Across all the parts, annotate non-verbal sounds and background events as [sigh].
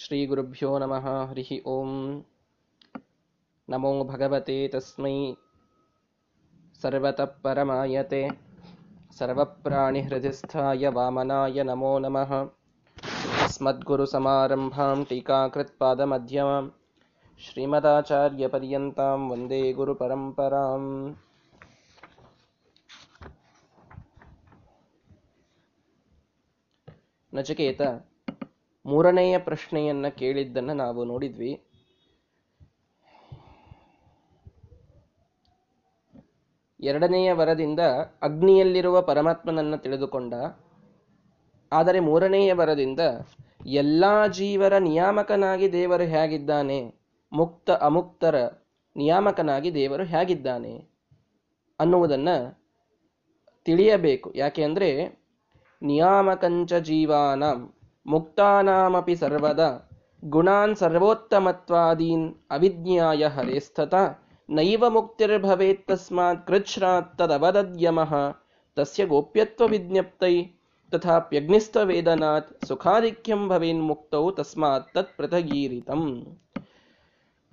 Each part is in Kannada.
श्रीगुरुभ्यो नमः हरिः ओम्। नमो भगवते तस्मै सर्वतः परमायते सर्वप्राणिहृदिस्थाय वामनाय नमो नमः। अस्मद्गुरुसमारम्भां टीकाकृत्पादमध्यमां श्रीमदाचार्यपर्यन्तां वन्दे गुरुपरम्पराम्। नचिकेत ಮೂರನೆಯ ಪ್ರಶ್ನೆಯನ್ನ ಕೇಳಿದ್ದನ್ನ ನಾವು ನೋಡಿದ್ವಿ. ಎರಡನೆಯ ವರದಿಂದ ಅಗ್ನಿಯಲ್ಲಿರುವ ಪರಮಾತ್ಮನನ್ನ ತಿಳಿದುಕೊಂಡ. ಆದರೆ ಮೂರನೆಯ ವರದಿಂದ ಎಲ್ಲಾ ಜೀವರ ನಿಯಾಮಕನಾಗಿ ದೇವರು ಹೇಗಿದ್ದಾನೆ, ಮುಕ್ತ ಅಮುಕ್ತರ ನಿಯಾಮಕನಾಗಿ ದೇವರು ಹೇಗಿದ್ದಾನೆ ಅನ್ನುವುದನ್ನ ತಿಳಿಯಬೇಕು. ಯಾಕೆ ಅಂದ್ರೆ ನಿಯಾಮಕಂಚ ಜೀವಾನಾಂ. ಮುಕ್ತಾನಾಮಪಿ ಸರ್ವದ ಗುಣಾನ್ ಸರ್ವೋತ್ತಮತ್ವಾದೀನ್ ಅವಿಜ್ಞಾಯ ಹರೇಸ್ತತ ನೈವ ಮುಕ್ತಿರ್ಭವೇತ್ ತಸ್ಮಾತ್ ಕೃಚ್ಛ್ರಾತ್ ತದವದದ್ಯಮಃ. ತಸ್ಯ ಗೋಪ್ಯತ್ವ ವಿಜ್ಞಪ್ತೈ. ತಥಾಪ್ಯಗ್ನಿಸ್ತವೇದನಾತ್ ಸುಖಾಧಿಕ್ಯಂ ಭವೇನ್ ಮುಕ್ತೌ ತಸ್ಮಾತ್ ತತ್ ಪೃಥಗೀರಿತಂ.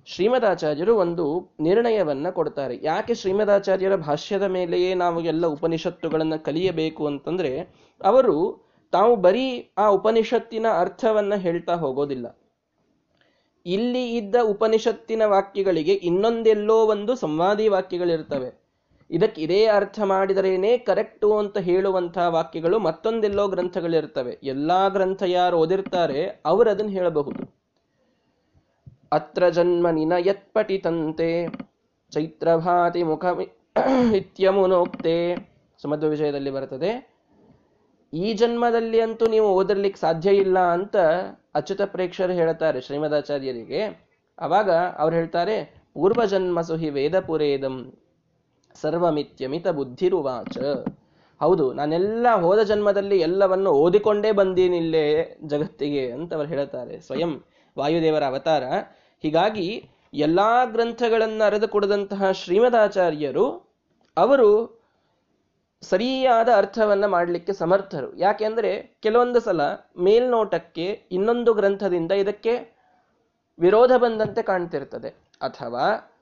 ಶ್ರೀಮದಾಚಾರ್ಯರು ಒಂದು ನಿರ್ಣಯವನ್ನ ಕೊಡ್ತಾರೆ. ಯಾಕೆ ಶ್ರೀಮದಾಚಾರ್ಯರ ಭಾಷ್ಯದ ಮೇಲೆಯೇ ನಾವು ಎಲ್ಲ ಉಪನಿಷತ್ತುಗಳನ್ನು ಕಲಿಯಬೇಕು ಅಂತಂದ್ರೆ, ಅವರು ತಾವು ಬರೀ ಆ ಉಪನಿಷತ್ತಿನ ಅರ್ಥವನ್ನ ಹೇಳ್ತಾ ಹೋಗೋದಿಲ್ಲ. ಇಲ್ಲಿ ಇದ್ದ ಉಪನಿಷತ್ತಿನ ವಾಕ್ಯಗಳಿಗೆ ಇನ್ನೊಂದೆಲ್ಲೋ ಒಂದು ಸಂವಾದಿ ವಾಕ್ಯಗಳಿರ್ತವೆ. ಇದಕ್ಕೆ ಇದೇ ಅರ್ಥ ಮಾಡಿದರೇನೆ ಕರೆಕ್ಟು ಅಂತ ಹೇಳುವಂತಹ ವಾಕ್ಯಗಳು ಮತ್ತೊಂದೆಲ್ಲೋ ಗ್ರಂಥಗಳಿರ್ತವೆ. ಎಲ್ಲಾ ಗ್ರಂಥ ಯಾರು ಓದಿರ್ತಾರೆ ಅವರು ಅದನ್ನು ಹೇಳಬಹುದು. ಅತ್ರ ಜನ್ಮ ನಿನ ಯತ್ಪಟಿತಂತೆ ಚೈತ್ರಭಾತಿ ಮುಖ ಇತ್ಯಮುನೋಕ್ತೆ. ಸಮಧ್ವ ವಿಷಯದಲ್ಲಿ ಬರ್ತದೆ. ಈ ಜನ್ಮದಲ್ಲಿ ಅಂತೂ ನೀವು ಓದಿರ್ಲಿಕ್ಕೆ ಸಾಧ್ಯ ಇಲ್ಲ ಅಂತ ಅಚ್ಯುತ ಪ್ರೇಕ್ಷರು ಹೇಳ್ತಾರೆ ಶ್ರೀಮದಾಚಾರ್ಯರಿಗೆ. ಅವಾಗ ಅವ್ರು ಹೇಳ್ತಾರೆ, ಪೂರ್ವಜನ್ಮ ಸುಹಿ ವೇದಪುರೇದಂ ಸರ್ವಮಿತ್ಯಮಿತ ಬುದ್ಧಿರುವಾಚ. ಹೌದು, ನಾನೆಲ್ಲ ಹೋದ ಜನ್ಮದಲ್ಲಿ ಎಲ್ಲವನ್ನು ಓದಿಕೊಂಡೇ ಬಂದೀನಿಲ್ಲೇ ಜಗತ್ತಿಗೆ ಅಂತ ಅವರು ಹೇಳ್ತಾರೆ ಸ್ವಯಂ ವಾಯುದೇವರ ಅವತಾರ. ಹೀಗಾಗಿ ಎಲ್ಲಾ ಗ್ರಂಥಗಳನ್ನು ಅರೆದು ಕೊಡದಂತಹ ಶ್ರೀಮದಾಚಾರ್ಯರು, ಅವರು ಸರಿಯಾದ ಅರ್ಥವನ್ನ ಮಾಡಲಿಕ್ಕೆ ಸಮರ್ಥರು. ಯಾಕೆಂದ್ರೆ ಕೆಲವೊಂದು ಸಲ ಮೇಲ್ನೋಟಕ್ಕೆ ಇನ್ನೊಂದು ಗ್ರಂಥದಿಂದ ಇದಕ್ಕೆ ವಿರೋಧ ಬಂದಂತೆ ಕಾಣ್ತಿರ್ತದೆ. ಅಥವಾ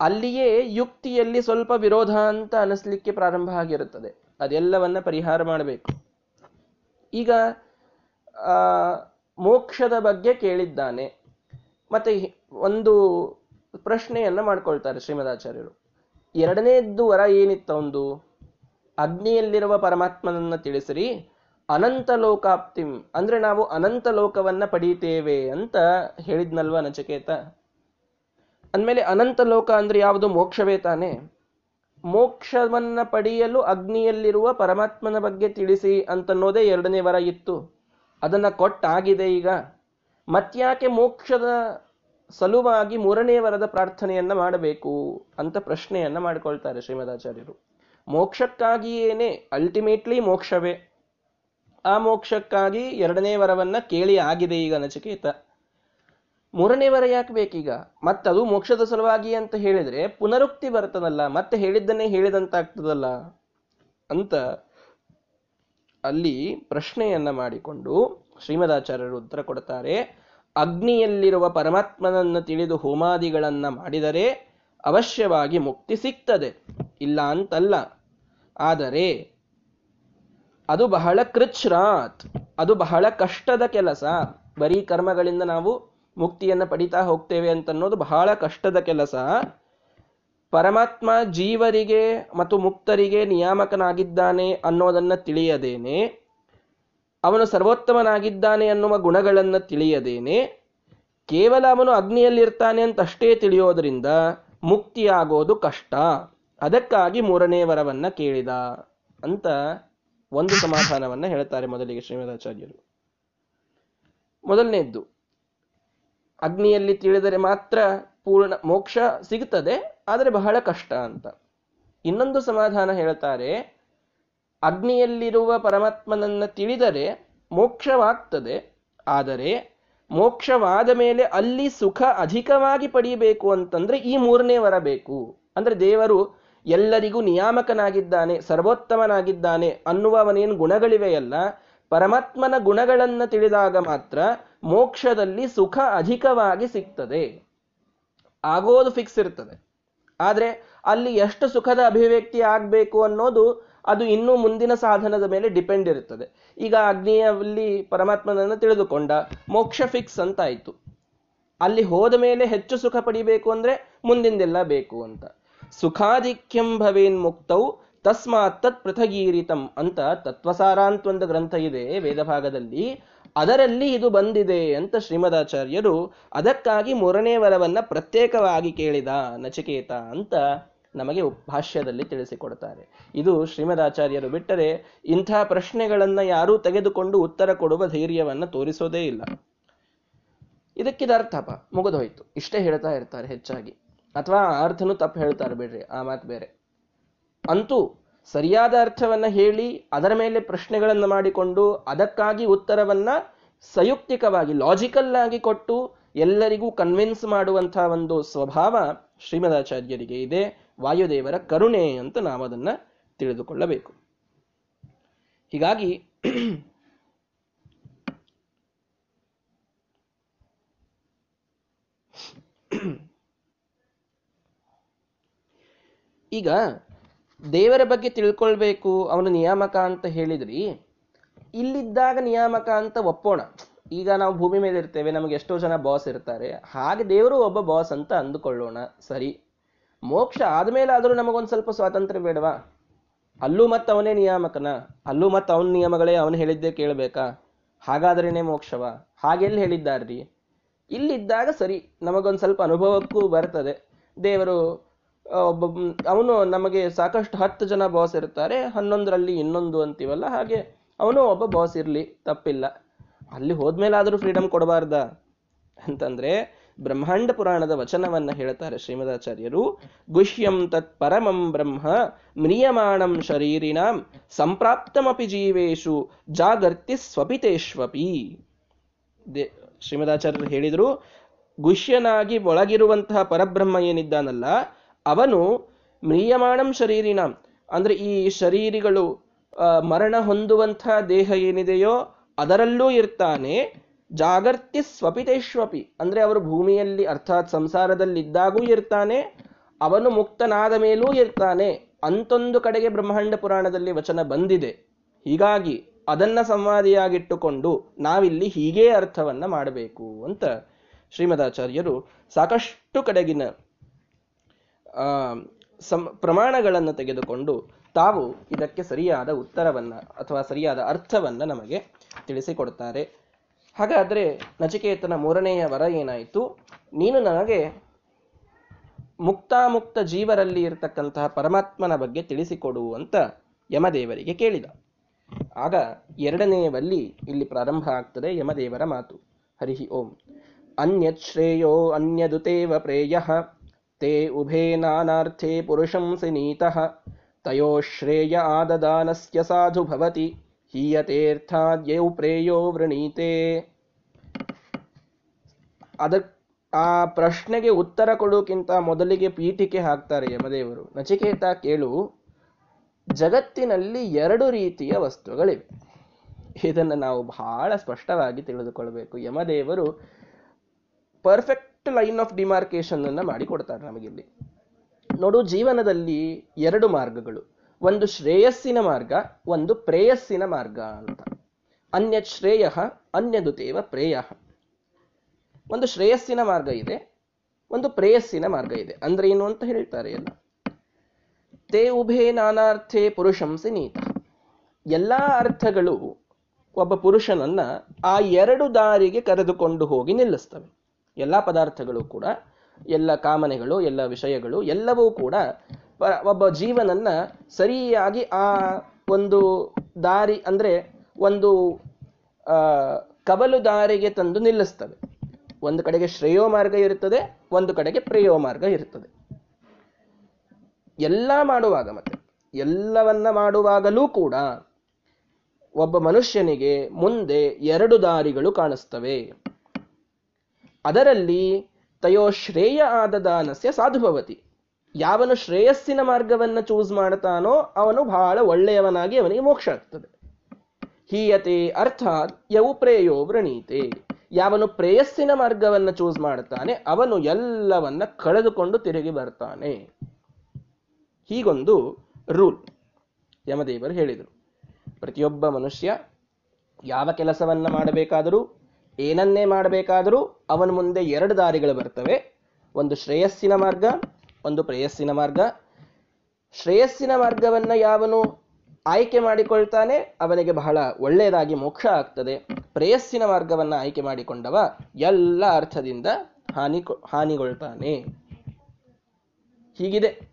ಅಲ್ಲಿಯೇ ಯುಕ್ತಿಯಲ್ಲಿ ಸ್ವಲ್ಪ ವಿರೋಧ ಅಂತ ಅನಿಸ್ಲಿಕ್ಕೆ ಪ್ರಾರಂಭ ಆಗಿರುತ್ತದೆ. ಅದೆಲ್ಲವನ್ನ ಪರಿಹಾರ ಮಾಡಬೇಕು. ಈಗ ಮೋಕ್ಷದ ಬಗ್ಗೆ ಕೇಳಿದ್ದಾನೆ. ಮತ್ತೆ ಒಂದು ಪ್ರಶ್ನೆಯನ್ನ ಮಾಡ್ಕೊಳ್ತಾರೆ ಶ್ರೀಮದಾಚಾರ್ಯರು ಎರಡನೇದ್ದು ವರ ಏನಿತ್ತು ಒಂದು? ಅಗ್ನಿಯಲ್ಲಿರುವ ಪರಮಾತ್ಮನನ್ನ ತಿಳಿಸಿರಿ. ಅನಂತ ಲೋಕಾಪ್ತಿಂ, ಅಂದ್ರೆ ನಾವು ಅನಂತ ಲೋಕವನ್ನ ಪಡೀತೇವೆ ಅಂತ ಹೇಳಿದ್ನಲ್ವ ನಚಕೇತ? ಅಂದಮೇಲೆ ಅನಂತ ಲೋಕ ಅಂದ್ರೆ ಯಾವುದು? ಮೋಕ್ಷವೇ ತಾನೆ. ಮೋಕ್ಷವನ್ನ ಪಡೆಯಲು ಅಗ್ನಿಯಲ್ಲಿರುವ ಪರಮಾತ್ಮನ ಬಗ್ಗೆ ತಿಳಿಸಿ ಅಂತನ್ನೋದೇ ಎರಡನೇ ವರ ಇತ್ತು. ಅದನ್ನ ಕೊಟ್ಟಾಗಿದೆ ಈಗ. ಮತ್ಯಾಕೆ ಮೋಕ್ಷದ ಸಲುವಾಗಿ ಮೂರನೇ ವರದ ಪ್ರಾರ್ಥನೆಯನ್ನ ಮಾಡಬೇಕು ಅಂತ ಪ್ರಶ್ನೆಯನ್ನ ಮಾಡಿಕೊಳ್ತಾರೆ ಶ್ರೀಮದಾಚಾರ್ಯರು ಮೋಕ್ಷಕ್ಕಾಗಿಯೇನೆ ಅಲ್ಟಿಮೇಟ್ಲಿ ಮೋಕ್ಷವೇ. ಆ ಮೋಕ್ಷಕ್ಕಾಗಿ ಎರಡನೇ ವರವನ್ನ ಕೇಳಿ ಆಗಿದೆ ಈಗ ನಚಿಕೇತ. ಮೂರನೇ ವರ ಯಾಕೆ ಬೇಕೀಗ? ಮತ್ತದು ಮೋಕ್ಷದ ಸಲುವಾಗಿ ಅಂತ ಹೇಳಿದ್ರೆ ಪುನರುಕ್ತಿ ಬರ್ತದಲ್ಲ, ಮತ್ತೆ ಹೇಳಿದ್ದನ್ನೇ ಹೇಳಿದಂತಾಗ್ತದಲ್ಲ ಅಂತ ಅಲ್ಲಿ ಪ್ರಶ್ನೆಯನ್ನ ಮಾಡಿಕೊಂಡು ಶ್ರೀಮದಾಚಾರ್ಯರು ಉತ್ತರ ಕೊಡ್ತಾರೆ. ಅಗ್ನಿಯಲ್ಲಿರುವ ಪರಮಾತ್ಮನನ್ನು ತಿಳಿದು ಹೋಮಾದಿಗಳನ್ನ ಮಾಡಿದರೆ ಅವಶ್ಯವಾಗಿ ಮುಕ್ತಿ ಸಿಗ್ತದೆ. ಇಲ್ಲ ಅಂತಲ್ಲ. ಆದರೆ ಅದು ಬಹಳ ಕೃಚ್ರಾತ್ ಅದು ಬಹಳ ಕಷ್ಟದ ಕೆಲಸ. ಬರೀ ಕರ್ಮಗಳಿಂದ ನಾವು ಮುಕ್ತಿಯನ್ನು ಪಡಿತಾ ಹೋಗ್ತೇವೆ ಅಂತನ್ನೋದು ಬಹಳ ಕಷ್ಟದ ಕೆಲಸ. ಪರಮಾತ್ಮ ಜೀವರಿಗೆ ಮತ್ತು ಮುಕ್ತರಿಗೆ ನಿಯಾಮಕನಾಗಿದ್ದಾನೆ ಅನ್ನೋದನ್ನ ತಿಳಿಯದೇನೆ. ಅವನು ಸರ್ವೋತ್ತಮನಾಗಿದ್ದಾನೆ ಅನ್ನುವ ಗುಣಗಳನ್ನು ತಿಳಿಯದೇನೆ. ಕೇವಲ ಅವನು ಅಗ್ನಿಯಲ್ಲಿರ್ತಾನೆ ಅಂತ ಅಷ್ಟೇ ತಿಳಿಯೋದ್ರಿಂದ ಮುಕ್ತಿಯಾಗೋದು ಕಷ್ಟ. ಅದಕ್ಕಾಗಿ ಮೂರನೇ ವರವನ್ನ ಕೇಳಿದ ಅಂತ ಒಂದು ಸಮಾಧಾನವನ್ನ ಹೇಳ್ತಾರೆ ಮೊದಲಿಗೆ ಶ್ರೀಮದಾಚಾರ್ಯರು. ಮೊದಲನೇದ್ದು, ಅಗ್ನಿಯಲ್ಲಿ ತಿಳಿದರೆ ಮಾತ್ರ ಪೂರ್ಣ ಮೋಕ್ಷ ಸಿಗುತ್ತದೆ, ಆದರೆ ಬಹಳ ಕಷ್ಟ ಅಂತ. ಇನ್ನೊಂದು ಸಮಾಧಾನ ಹೇಳ್ತಾರೆ, ಅಗ್ನಿಯಲ್ಲಿರುವ ಪರಮಾತ್ಮನನ್ನ ತಿಳಿದರೆ ಮೋಕ್ಷವಾಗ್ತದೆ, ಆದರೆ ಮೋಕ್ಷವಾದ ಮೇಲೆ ಅಲ್ಲಿ ಸುಖ ಅಧಿಕವಾಗಿ ಪಡೆಯಬೇಕು ಅಂತಂದ್ರೆ ಈ ಮೂರನೇ ವರ ಬೇಕು. ಅಂದ್ರೆ ದೇವರು ಎಲ್ಲರಿಗೂ ನಿಯಾಮಕನಾಗಿದ್ದಾನೆ, ಸರ್ವೋತ್ತಮನಾಗಿದ್ದಾನೆ ಅನ್ನುವ ಅವನೇನು ಗುಣಗಳಿವೆಯಲ್ಲ, ಪರಮಾತ್ಮನ ಗುಣಗಳನ್ನು ತಿಳಿದಾಗ ಮಾತ್ರ ಮೋಕ್ಷದಲ್ಲಿ ಸುಖ ಅಧಿಕವಾಗಿ ಸಿಗ್ತದೆ. ಆಗೋದು ಫಿಕ್ಸ್ ಇರ್ತದೆ. ಆದರೆ ಅಲ್ಲಿ ಎಷ್ಟು ಸುಖದ ಅಭಿವ್ಯಕ್ತಿ ಆಗಬೇಕು ಅನ್ನೋದು ಅದು ಇನ್ನೂ ಮುಂದಿನ ಸಾಧನದ ಮೇಲೆ ಡಿಪೆಂಡ್ ಇರುತ್ತದೆ ಈಗ ಅಗ್ನಿಯಲ್ಲಿ ಪರಮಾತ್ಮನನ್ನು ತಿಳಿದುಕೊಂಡ, ಮೋಕ್ಷ ಫಿಕ್ಸ್ ಅಂತ ಆಯ್ತು ಅಲ್ಲಿ ಹೋದ ಮೇಲೆ ಹೆಚ್ಚು ಸುಖ ಪಡಿಬೇಕು ಅಂದರೆ ಮುಂದಿಂದೆಲ್ಲ ಬೇಕು ಅಂತ. ಸುಖಾಧಿಕ್ಯಂ ಭವೇನ್ ಮುಕ್ತೌ ತಸ್ಮಾತ್ ತತ್ ಪೃಥಗೀರಿತಂ ಅಂತ ತತ್ವಸಾರ ಅಂತ ಒಂದು ಗ್ರಂಥ ಇದೆ ವೇದಭಾಗದಲ್ಲಿ. ಅದರಲ್ಲಿ ಇದು ಬಂದಿದೆ ಅಂತ ಶ್ರೀಮದಾಚಾರ್ಯರು ಅದಕ್ಕಾಗಿ ಮೂರನೇ ವರವನ್ನ ಪ್ರತ್ಯೇಕವಾಗಿ ಕೇಳಿದ ನಚಿಕೇತ ಅಂತ ನಮಗೆ ಭಾಷ್ಯದಲ್ಲಿ ತಿಳಿಸಿಕೊಡ್ತಾರೆ. ಇದು ಶ್ರೀಮದಾಚಾರ್ಯರು ಬಿಟ್ಟರೆ ಇಂಥ ಪ್ರಶ್ನೆಗಳನ್ನ ಯಾರೂ ತೆಗೆದುಕೊಂಡು ಉತ್ತರ ಕೊಡುವ ಧೈರ್ಯವನ್ನ ತೋರಿಸೋದೇ ಇಲ್ಲ. ಇದಕ್ಕಿದ ಅರ್ಥಪ ಮುಗಿದೋಯ್ತು. ಇಷ್ಟೇ ಹೇಳ್ತಾ ಇರ್ತಾರೆ ಹೆಚ್ಚಾಗಿ. ಅಥವಾ ಅರ್ಥನು ತಪ್ಪು ಹೇಳ್ತಾರೆ ಬಿಡ್ರಿ, ಆ ಮಾತು ಬೇರೆ. ಅಂತೂ ಸರಿಯಾದ ಅರ್ಥವನ್ನ ಹೇಳಿ, ಅದರ ಮೇಲೆ ಪ್ರಶ್ನೆಗಳನ್ನು ಮಾಡಿಕೊಂಡು, ಅದಕ್ಕಾಗಿ ಉತ್ತರವನ್ನ ಸಯುಕ್ತಿಕವಾಗಿ ಲಾಜಿಕಲ್ ಆಗಿ ಕೊಟ್ಟು ಎಲ್ಲರಿಗೂ ಕನ್ವಿನ್ಸ್ ಮಾಡುವಂತಹ ಒಂದು ಸ್ವಭಾವ ಶ್ರೀಮದಾಚಾರ್ಯರಿಗೆ ಇದೆ. ವಾಯುದೇವರ ಕರುಣೆ ಅಂತ ನಾವು ಅದನ್ನ ತಿಳಿದುಕೊಳ್ಳಬೇಕು. ಹೀಗಾಗಿ ಈಗ ದೇವರ ಬಗ್ಗೆ ತಿಳ್ಕೊಳ್ಬೇಕು, ಅವನು ನಿಯಾಮಕ ಅಂತ ಹೇಳಿದ್ರಿ. ಇಲ್ಲಿದ್ದಾಗ ನಿಯಾಮಕ ಅಂತ ಒಪ್ಪೋಣ. ಈಗ ನಾವು ಭೂಮಿ ಮೇಲೆ ಇರ್ತೇವೆ, ನಮಗೆ ಎಷ್ಟೋ ಜನ ಬಾಸ್ ಇರ್ತಾರೆ. ಹಾಗೆ ದೇವರು ಒಬ್ಬ ಬಾಸ್ ಅಂತ ಅಂದುಕೊಳ್ಳೋಣ. ಸರಿ. ಮೋಕ್ಷ ಆದ್ಮೇಲೆ ಆದರೂ ನಮಗೊಂದು ಸ್ವಲ್ಪ ಸ್ವಾತಂತ್ರ್ಯ ಬೇಡವಾ? ಅಲ್ಲೂ ಮತ್ತೆ ಅವನೇ ನಿಯಾಮಕನ? ಅಲ್ಲೂ ಮತ್ತೆ ಅವನ ನಿಯಮಗಳೇ ಅವನು ಹೇಳಿದ್ದೇ ಕೇಳಬೇಕಾ? ಹಾಗಾದ್ರೇನೆ ಮೋಕ್ಷವ? ಹಾಗೆಲ್ಲಿ ಹೇಳಿದ್ದಾರ್ರಿ? ಇಲ್ಲಿದ್ದಾಗ ಸರಿ, ನಮಗೊಂದು ಸ್ವಲ್ಪ ಅನುಭವಕ್ಕೂ ಬರ್ತದೆ. ದೇವರು ಅವನು ನಮಗೆ ಸಾಕಷ್ಟು ಹತ್ತು ಜನ ಬಾಸ್ ಇರ್ತಾರೆ, ಹನ್ನೊಂದರಲ್ಲಿ ಇನ್ನೊಂದು ಅಂತೀವಲ್ಲ, ಹಾಗೆ ಅವನು ಒಬ್ಬ ಬಾಸ್ ಇರಲಿ, ತಪ್ಪಿಲ್ಲ. ಅಲ್ಲಿ ಹೋದ್ಮೇಲಾದರೂ ಫ್ರೀಡಮ್ ಕೊಡಬಾರ್ದ? ಅಂತಂದ್ರೆ, ಬ್ರಹ್ಮಾಂಡ ಪುರಾಣದ ವಚನವನ್ನ ಹೇಳ್ತಾರೆ ಶ್ರೀಮದಾಚಾರ್ಯರು, ಗುಹ್ಯಂ ತತ್ ಪರಮಂ ಬ್ರಹ್ಮ, ಮ್ರಿಯಮಾಣಂ ಶರೀರಿನಾಂ ಸಂಪ್ರಾಪ್ತಮಪಿ ಜೀವೇಶು ಜಾಗರ್ತಿ ಸ್ವಪಿತೇಶ್ವಪಿ. ದೇ, ಶ್ರೀಮದಾಚಾರ್ಯರು ಹೇಳಿದರು, ಗುಹ್ಯನಾಗಿ ಒಳಗಿರುವಂತಹ ಪರಬ್ರಹ್ಮ ಏನಿದ್ದಾನಲ್ಲ ಅವನು ಮ್ರಿಯಮಾಣಂ ಶರೀರಿನ ಅಂದ್ರೆ ಈ ಶರೀರಿಗಳು ಮರಣ ಹೊಂದುವಂಥ ದೇಹ ಏನಿದೆಯೋ ಅದರಲ್ಲೂ ಇರ್ತಾನೆ. ಜಾಗರ್ತಿ ಸ್ವಪಿತೇಶ್ವಪಿ. ಅಂದ್ರೆ ಅವರು ಭೂಮಿಯಲ್ಲಿ ಅರ್ಥಾತ್ ಸಂಸಾರದಲ್ಲಿದ್ದಾಗೂ ಇರ್ತಾನೆ, ಅವನು ಮುಕ್ತನಾದ ಮೇಲೂ ಇರ್ತಾನೆ. ಅಂತೊಂದು ಕಡೆಗೆ ಬ್ರಹ್ಮಾಂಡ ಪುರಾಣದಲ್ಲಿ ವಚನ ಬಂದಿದೆ. ಹೀಗಾಗಿ ಅದನ್ನ ಸಂವಾದಿಯಾಗಿಟ್ಟುಕೊಂಡು ನಾವಿಲ್ಲಿ ಹೀಗೇ ಅರ್ಥವನ್ನ ಮಾಡಬೇಕು ಅಂತ ಶ್ರೀಮದಾಚಾರ್ಯರು ಸಾಕಷ್ಟು ಕಡೆಗಿನ ಸಂ, ಪ್ರಮಾಣಗಳನ್ನು ತೆಗೆದುಕೊಂಡು ತಾವು ಇದಕ್ಕೆ ಸರಿಯಾದ ಉತ್ತರವನ್ನ ಅಥವಾ ಸರಿಯಾದ ಅರ್ಥವನ್ನ ನಮಗೆ ತಿಳಿಸಿಕೊಡ್ತಾರೆ. ಹಾಗಾದ್ರೆ ನಚಿಕೇತನ ಮೂರನೆಯ ವರ ಏನಾಯಿತು? ನೀನು ನನಗೆ ಮುಕ್ತಾಮುಕ್ತ ಜೀವರಲ್ಲಿ ಇರತಕ್ಕಂತಹ ಪರಮಾತ್ಮನ ಬಗ್ಗೆ ತಿಳಿಸಿಕೊಡು ಅಂತ ಯಮದೇವರಿಗೆ ಕೇಳಿದ. ಆಗ ಎರಡನೆಯವಲ್ಲಿ ಇಲ್ಲಿ ಪ್ರಾರಂಭ ಆಗ್ತದೆ ಯಮದೇವರ ಮಾತು. ಹರಿಹಿ ಓಂ. ಅನ್ಯತ್ ಶ್ರೇಯೋ ಅನ್ಯದುತೇವ ಪ್ರೇಯ. ತೇ ಉಭೇ ನಾನಾರ್ಥೇ ಪುರುಷಂಸಿ ನೀತಃ ತಯೋ ಶ್ರೇಯ ಆದದಾನಸ್ಯ ಸಾಧು ಭವತಿ ಹೀಯತೇರ್ಥಾದ್ಯೌ ಪ್ರೇಯೋ ವೃಣೀತೆ ಅದ ಆ ಪ್ರಶ್ನೆಗೆ ಉತ್ತರ ಕೊಡೋಕ್ಕಿಂತ ಮೊದಲಿಗೆ ಪೀಠಿಕೆ ಹಾಕ್ತಾರೆ ಯಮದೇವರು. ನಚಿಕೇತ ಕೇಳು, ಜಗತ್ತಿನಲ್ಲಿ ಎರಡು ರೀತಿಯ ವಸ್ತುಗಳಿವೆ. ಇದನ್ನು ನಾವು ಬಹಳ ಸ್ಪಷ್ಟವಾಗಿ ತಿಳಿದುಕೊಳ್ಬೇಕು. ಯಮದೇವರು ಪರ್ಫೆಕ್ಟ್ ಲೈನ್ ಆಫ್ ಡಿಮಾರ್ಕೇಶನ್ ಅನ್ನ ಮಾಡಿಕೊಡ್ತಾರೆ ನಮಗಿಲ್ಲಿ. ನೋಡು, ಜೀವನದಲ್ಲಿ ಎರಡು ಮಾರ್ಗಗಳು. ಒಂದು ಶ್ರೇಯಸ್ಸಿನ ಮಾರ್ಗ, ಒಂದು ಪ್ರೇಯಸ್ಸಿನ ಮಾರ್ಗ ಅಂತ. ಅನ್ಯ ಶ್ರೇಯ ಅನ್ಯದುತೇವ ಪ್ರೇಯ. ಒಂದು ಶ್ರೇಯಸ್ಸಿನ ಮಾರ್ಗ ಇದೆ, ಒಂದು ಪ್ರೇಯಸ್ಸಿನ ಮಾರ್ಗ ಇದೆ. ಅಂದ್ರೆ ಏನು ಅಂತ ಹೇಳ್ತಾರೆ ಎಲ್ಲ. ತೇ ಉಭೇ ನಾನಾರ್ಥೇ ಪುರುಷಂಸಿ ನೀತ. ಎಲ್ಲಾ ಅರ್ಥಗಳು ಒಬ್ಬ ಪುರುಷನನ್ನ ಆ ಎರಡು ದಾರಿಗೆ ಕರೆದುಕೊಂಡು ಹೋಗಿ ನಿಲ್ಲಿಸ್ತವೆ. ಎಲ್ಲಾ ಪದಾರ್ಥಗಳು ಕೂಡ, ಎಲ್ಲ ಕಾಮನೆಗಳು, ಎಲ್ಲ ವಿಷಯಗಳು ಎಲ್ಲವೂ ಕೂಡ ಒಬ್ಬ ಜೀವನನ್ನ ಸರಿಯಾಗಿ ಆ ಒಂದು ದಾರಿ ಅಂದ್ರೆ ಒಂದು ಕಬಲು ದಾರಿಗೆ ತಂದು ನಿಲ್ಲಿಸ್ತವೆ ಒಂದು ಕಡೆಗೆ ಶ್ರೇಯೋ ಮಾರ್ಗ ಇರುತ್ತದೆ, ಒಂದು ಕಡೆಗೆ ಪ್ರೇಯೋ ಮಾರ್ಗ ಇರುತ್ತದೆ. ಎಲ್ಲ ಮಾಡುವಾಗ ಮತ್ತೆ, ಎಲ್ಲವನ್ನ ಮಾಡುವಾಗಲೂ ಕೂಡ ಒಬ್ಬ ಮನುಷ್ಯನಿಗೆ ಮುಂದೆ ಎರಡು ದಾರಿಗಳು ಕಾಣಿಸ್ತವೆ. ಅದರಲ್ಲಿ ತಯೋ ಶ್ರೇಯ ಆದ ದಾನಸ್ಯ ಸಾಧುಭವತಿ ಯಾವನು ಶ್ರೇಯಸ್ಸಿನ ಮಾರ್ಗವನ್ನು ಚೂಸ್ ಮಾಡ್ತಾನೋ ಅವನು ಬಹಳ ಒಳ್ಳೆಯವನಾಗಿ ಅವನಿಗೆ ಮೋಕ್ಷ ಆಗ್ತದೆ. ಹೀಯತೆ ಅರ್ಥಾತ್ ಯವು ಪ್ರೇಯೋ ವ್ರಣೀತೆ ಯಾವನು ಪ್ರೇಯಸ್ಸಿನ ಮಾರ್ಗವನ್ನ ಚೂಸ್ ಮಾಡ್ತಾನೆ ಅವನು ಎಲ್ಲವನ್ನ ಕಳೆದುಕೊಂಡು ತಿರುಗಿ ಬರ್ತಾನೆ. ಹೀಗೊಂದು ರೂಲ್ ಯಮದೇವರು ಹೇಳಿದರು. ಪ್ರತಿಯೊಬ್ಬ ಮನುಷ್ಯ ಯಾವ ಕೆಲಸವನ್ನ ಮಾಡಬೇಕಾದರೂ ಏನನ್ನೇ ಮಾಡಬೇಕಾದರೂ ಅವನ ಮುಂದೆ ಎರಡು ದಾರಿಗಳು ಬರ್ತವೆ. ಒಂದು ಶ್ರೇಯಸ್ಸಿನ ಮಾರ್ಗ, ಒಂದು ಪ್ರೇಯಸ್ಸಿನ ಮಾರ್ಗ. ಶ್ರೇಯಸ್ಸಿನ ಮಾರ್ಗವನ್ನು ಯಾವನು ಆಯ್ಕೆ ಮಾಡಿಕೊಳ್ತಾನೆ, ಅವನಿಗೆ ಬಹಳ ಒಳ್ಳೆಯದಾಗಿ ಮೋಕ್ಷ ಆಗ್ತದೆ. ಪ್ರೇಯಸ್ಸಿನ ಮಾರ್ಗವನ್ನು ಆಯ್ಕೆ ಮಾಡಿಕೊಂಡವ ಎಲ್ಲ ಅರ್ಥದಿಂದ ಹಾನಿ ಹಾನಿಗೊಳ್ತಾನೆ. ಹೀಗಿದೆ.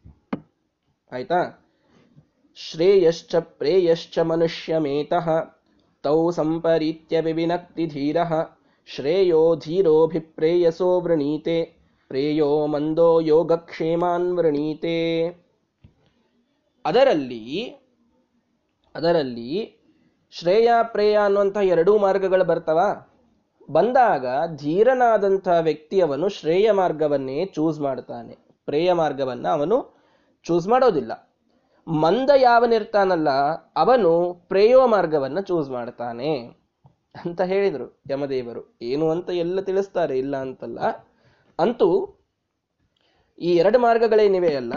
ಆಯ್ತಾ? ಶ್ರೇಯಶ್ಚ ಪ್ರೇಯಶ್ಚ ಮನುಷ್ಯ ಮೇತಃ ತೌ ಸಂಪರೀತ್ಯ ವಿವಿನಕ್ತಿ ಧೀರ. ಶ್ರೇಯೋ ಧೀರೋಭಿಪ್ರೇಯಸೋ ವೃಣೀತೆ ಪ್ರೇಯೋ ಮಂದೋ ಯೋಗಕ್ಷೇಮಾನ್ ವೃಣೀತೆ ಅದರಲ್ಲಿ ಅದರಲ್ಲಿ ಶ್ರೇಯ, ಪ್ರೇಯ ಅನ್ನುವಂಥ ಎರಡೂ ಮಾರ್ಗಗಳು ಬರ್ತವ. ಬಂದಾಗ ಧೀರನಾದಂಥ ವ್ಯಕ್ತಿಯವನು ಶ್ರೇಯ ಮಾರ್ಗವನ್ನೇ ಚೂಸ್ ಮಾಡ್ತಾನೆ. ಪ್ರೇಯ ಮಾರ್ಗವನ್ನು ಅವನು ಚೂಸ್ ಮಾಡೋದಿಲ್ಲ. ಮಂದ ಯಾವನಿರ್ತಾನಲ್ಲ, ಅವನು ಪ್ರೇಯೋ ಮಾರ್ಗವನ್ನು ಚೂಸ್ ಮಾಡ್ತಾನೆ. ಅಂತ ಹೇಳಿದರು ಯಮದೇವರು. ಏನು ಅಂತ ಎಲ್ಲ ತಿಳಿಸ್ತಾರೆ, ಇಲ್ಲ ಅಂತಲ್ಲ. ಅಂತೂ ಈ ಎರಡು ಮಾರ್ಗಗಳೇನಿವೆ ಅಲ್ಲ.